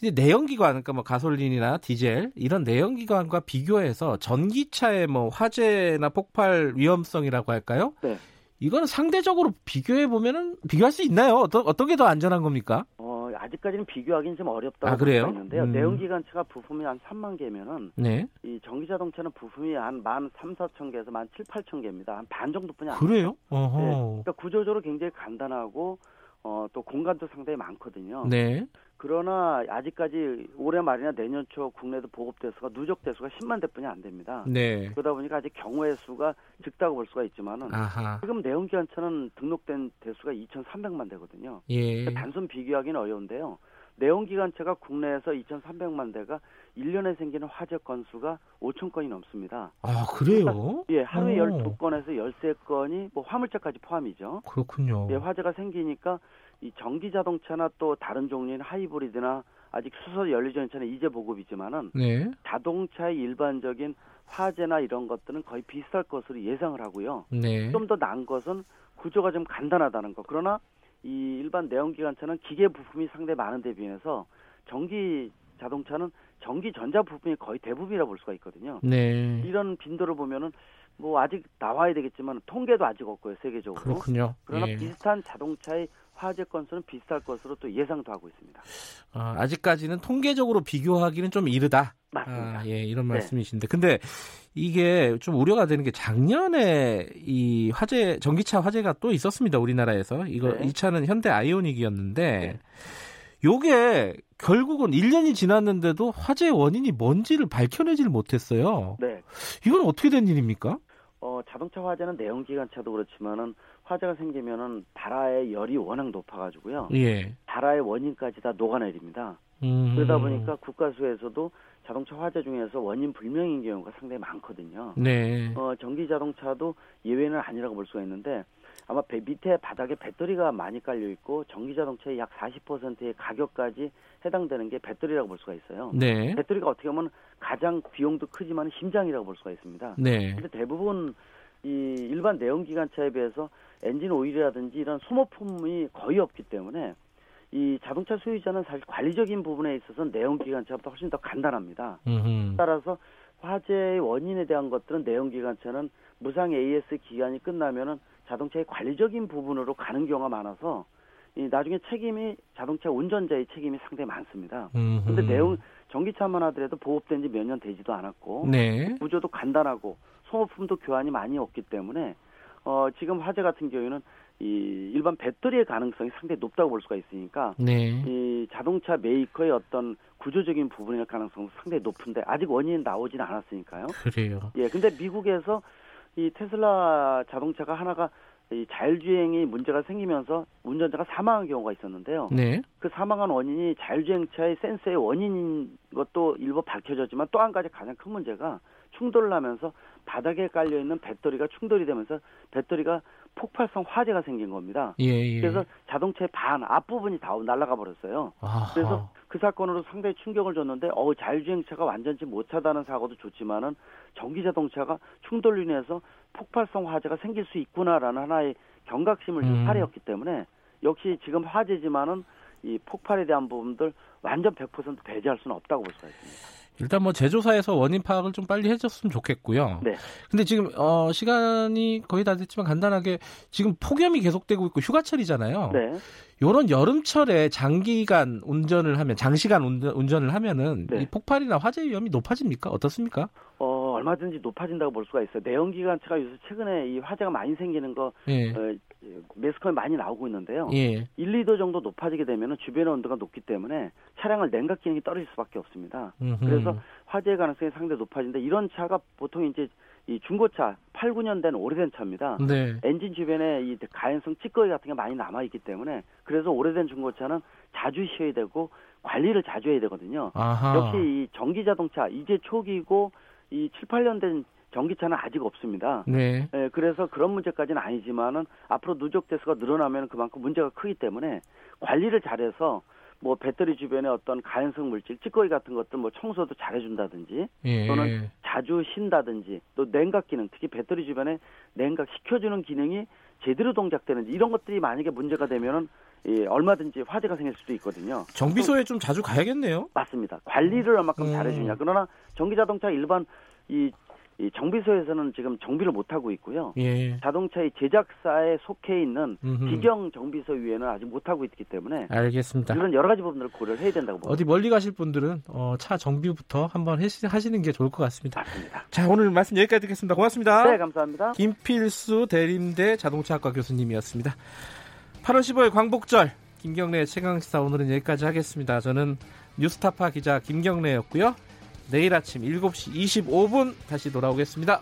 이제 내연기관, 그러니까 뭐 가솔린이나 디젤 이런 내연기관과 비교해서 전기차의 뭐 화재나 폭발 위험성이라고 할까요? 네. 이거는 상대적으로 비교해 보면은 비교할 수 있나요? 어떤 어떤 게 더 안전한 겁니까? 어 아직까지는 비교하기는 좀 어렵다고 아, 그래요? 있는데요. 음. 내연기관차가 부품이 한 3만 개면은 네. 이 전기 자동차는 부품이 한만 3, 4천 개에서 만 7, 8천 개입니다. 한 반 정도뿐이 안 그래요? 네. 그러니까 구조적으로 굉장히 간단하고 어, 또 공간도 상당히 많거든요. 네. 그러나 아직까지 올해 말이나 내년 초 국내도 보급 대수가 누적 대수가 10만 대뿐이 안 됩니다. 네. 그러다 보니까 아직 경우의 수가 적다고 볼 수가 있지만은 아하. 지금 내연기관차는 등록된 대수가 2,300만 대거든요. 예. 그러니까 단순 비교하기는 어려운데요. 내연기관차가 국내에서 2,300만 대가 1년에 생기는 화재 건수가 5천 건이 넘습니다. 아, 그래요? 예, 하루에 오. 12건에서 13건이 뭐 화물차까지 포함이죠. 그렇군요. 예, 화재가 생기니까 이 전기 자동차나 또 다른 종류인 하이브리드나 아직 수소 연료 전차는 이제 보급이지만은 네. 자동차의 일반적인 화재나 이런 것들은 거의 비슷할 것으로 예상을 하고요. 네. 좀더 나은 것은 구조가 좀 간단하다는 거. 그러나 이 일반 내연기관차는 기계 부품이 상당히 많은 데 비해서 전기 자동차는 전기 전자 부품이 거의 대부분이라 볼 수가 있거든요. 네. 이런 빈도를 보면은 뭐 아직 나와야 되겠지만 통계도 아직 없고요 세계적으로. 그렇군요. 그러나 예. 비슷한 자동차의 화재 건수는 비슷할 것으로 또 예상도 하고 있습니다. 아, 아직까지는 통계적으로 비교하기는 좀 이르다. 맞습니다. 아, 예, 이런 네. 말씀이신데. 근데 이게 좀 우려가 되는 게 작년에 이 화재, 전기차 화재가 또 있었습니다. 우리나라에서. 이거, 네. 이 차는 현대 아이오닉이었는데, 네. 요게 결국은 1년이 지났는데도 화재의 원인이 뭔지를 밝혀내지를 못했어요. 네. 이건 어떻게 된 일입니까? 어, 자동차 화재는 내연 기관차도 그렇지만은 화재가 생기면은 발화의 열이 워낙 높아가지고요. 예. 발화의 원인까지 다 녹아내립니다. 음. 그러다 보니까 국가수에서도 자동차 화재 중에서 원인 불명인 경우가 상당히 많거든요. 네. 어, 전기 자동차도 예외는 아니라고 볼 수가 있는데 아마 배 밑에 바닥에 배터리가 많이 깔려 있고 전기 자동차의 약 40%의 가격까지 해당되는 게 배터리라고 볼 수가 있어요. 네. 배터리가 어떻게 보면 가장 비용도 크지만 심장이라고 볼 수가 있습니다. 네. 근데 대부분 이 일반 내연기관차에 비해서 엔진 오일이라든지 이런 소모품이 거의 없기 때문에 이 자동차 소유자는 사실 관리적인 부분에 있어서 내연기관차보다 훨씬 더 간단합니다. 음흠. 따라서 화재의 원인에 대한 것들은 내연기관차는 무상 AS 기간이 끝나면은 자동차의 관리적인 부분으로 가는 경우가 많아서 이 나중에 책임이 자동차 운전자의 책임이 상당히 많습니다. 그런데 내용 전기차만 하더라도 보급된 지 몇 년 되지도 않았고 네. 구조도 간단하고 소모품도 교환이 많이 없기 때문에 어 지금 화재 같은 경우에는 이 일반 배터리의 가능성이 상당히 높다고 볼 수가 있으니까 네. 이 자동차 메이커의 어떤 구조적인 부분의 가능성은 상당히 높은데 아직 원인이 나오지는 않았으니까요. 그래요. 예, 근데 미국에서 이 테슬라 자동차가 하나가 이 자율주행이 문제가 생기면서 운전자가 사망한 경우가 있었는데요. 네. 그 사망한 원인이 자율주행차의 센서의 원인인 것도 일부 밝혀졌지만 또 한 가지 가장 큰 문제가 충돌을 하면서 바닥에 깔려 있는 배터리가 충돌이 되면서 배터리가 폭발성 화재가 생긴 겁니다. 예, 예. 그래서 자동차의 반 앞부분이 다 날아가 버렸어요. 아하. 그래서 그 사건으로 상당히 충격을 줬는데 어 자율주행차가 완전치 못하다는 사고도 좋지만은 전기 자동차가 충돌로 인해서 폭발성 화재가 생길 수 있구나라는 하나의 경각심을 준 음. 사례였기 때문에 역시 지금 화재지만은 이 폭발에 대한 부분들 완전 100% 배제할 수는 없다고 볼 수가 있습니다. 일단 뭐 제조사에서 원인 파악을 좀 빨리 해줬으면 좋겠고요. 네. 근데 지금 어 시간이 거의 다 됐지만 간단하게 지금 폭염이 계속되고 있고 휴가철이잖아요. 네. 요런 여름철에 장기간 운전을 하면 장시간 운전, 을 하면은 네. 이 폭발이나 화재 위험이 높아집니까? 어떻습니까? 어 얼마든지 높아진다고 볼 수가 있어요. 내연기관차가 요새 최근에 이 화재가 많이 생기는 거 예. 어, 매스컴에 많이 나오고 있는데요. 예. 1, 2도 정도 높아지게 되면 주변의 온도가 높기 때문에 차량을 냉각 기능이 떨어질 수밖에 없습니다. 음흠. 그래서 화재 가능성이 상당히 높아진다. 이런 차가 보통 이제 이 중고차 8, 9년 된 오래된 차입니다. 네. 엔진 주변에 이 가연성 찌꺼기 같은 게 많이 남아 있기 때문에 그래서 오래된 중고차는 자주 쉬어야 되고 관리를 자주 해야 되거든요. 아하. 역시 이 전기 자동차 이제 초기고 이 7, 8년 된 전기차는 아직 없습니다. 네. 네. 그래서 그런 문제까지는 아니지만은 앞으로 누적 대수가 늘어나면 그만큼 문제가 크기 때문에 관리를 잘해서 뭐 배터리 주변에 어떤 가연성 물질, 찌꺼기 같은 것들 뭐 청소도 잘해준다든지 예. 또는 자주 쉰다든지 또 냉각 기능, 특히 배터리 주변에 냉각 시켜주는 기능이 제대로 동작되는지 이런 것들이 만약에 문제가 되면은 예, 얼마든지 화재가 생길 수도 있거든요. 정비소에 좀 자주 가야겠네요. 맞습니다. 관리를 얼마큼 음. 잘해주냐. 그러나 전기자동차 일반 이, 이 정비소에서는 지금 정비를 못 하고 있고요. 예. 자동차의 제작사에 속해 있는 음흠. 기경 정비소 위에는 아직 못 하고 있기 때문에 알겠습니다. 이런 여러 가지 부분들을 고려를 해야 된다고 봅니다. 어디 멀리 가실 분들은 어, 차 정비부터 한번 하시는 게 좋을 것 같습니다. 맞습니다. 자 오늘 말씀 여기까지 듣겠습니다. 고맙습니다. 네 감사합니다. 김필수 대림대 자동차학과 교수님이었습니다. 8월 15일 광복절 김경래 최강시사 오늘은 여기까지 하겠습니다. 저는 뉴스타파 기자 김경래였고요. 내일 아침 7시 25분 다시 돌아오겠습니다.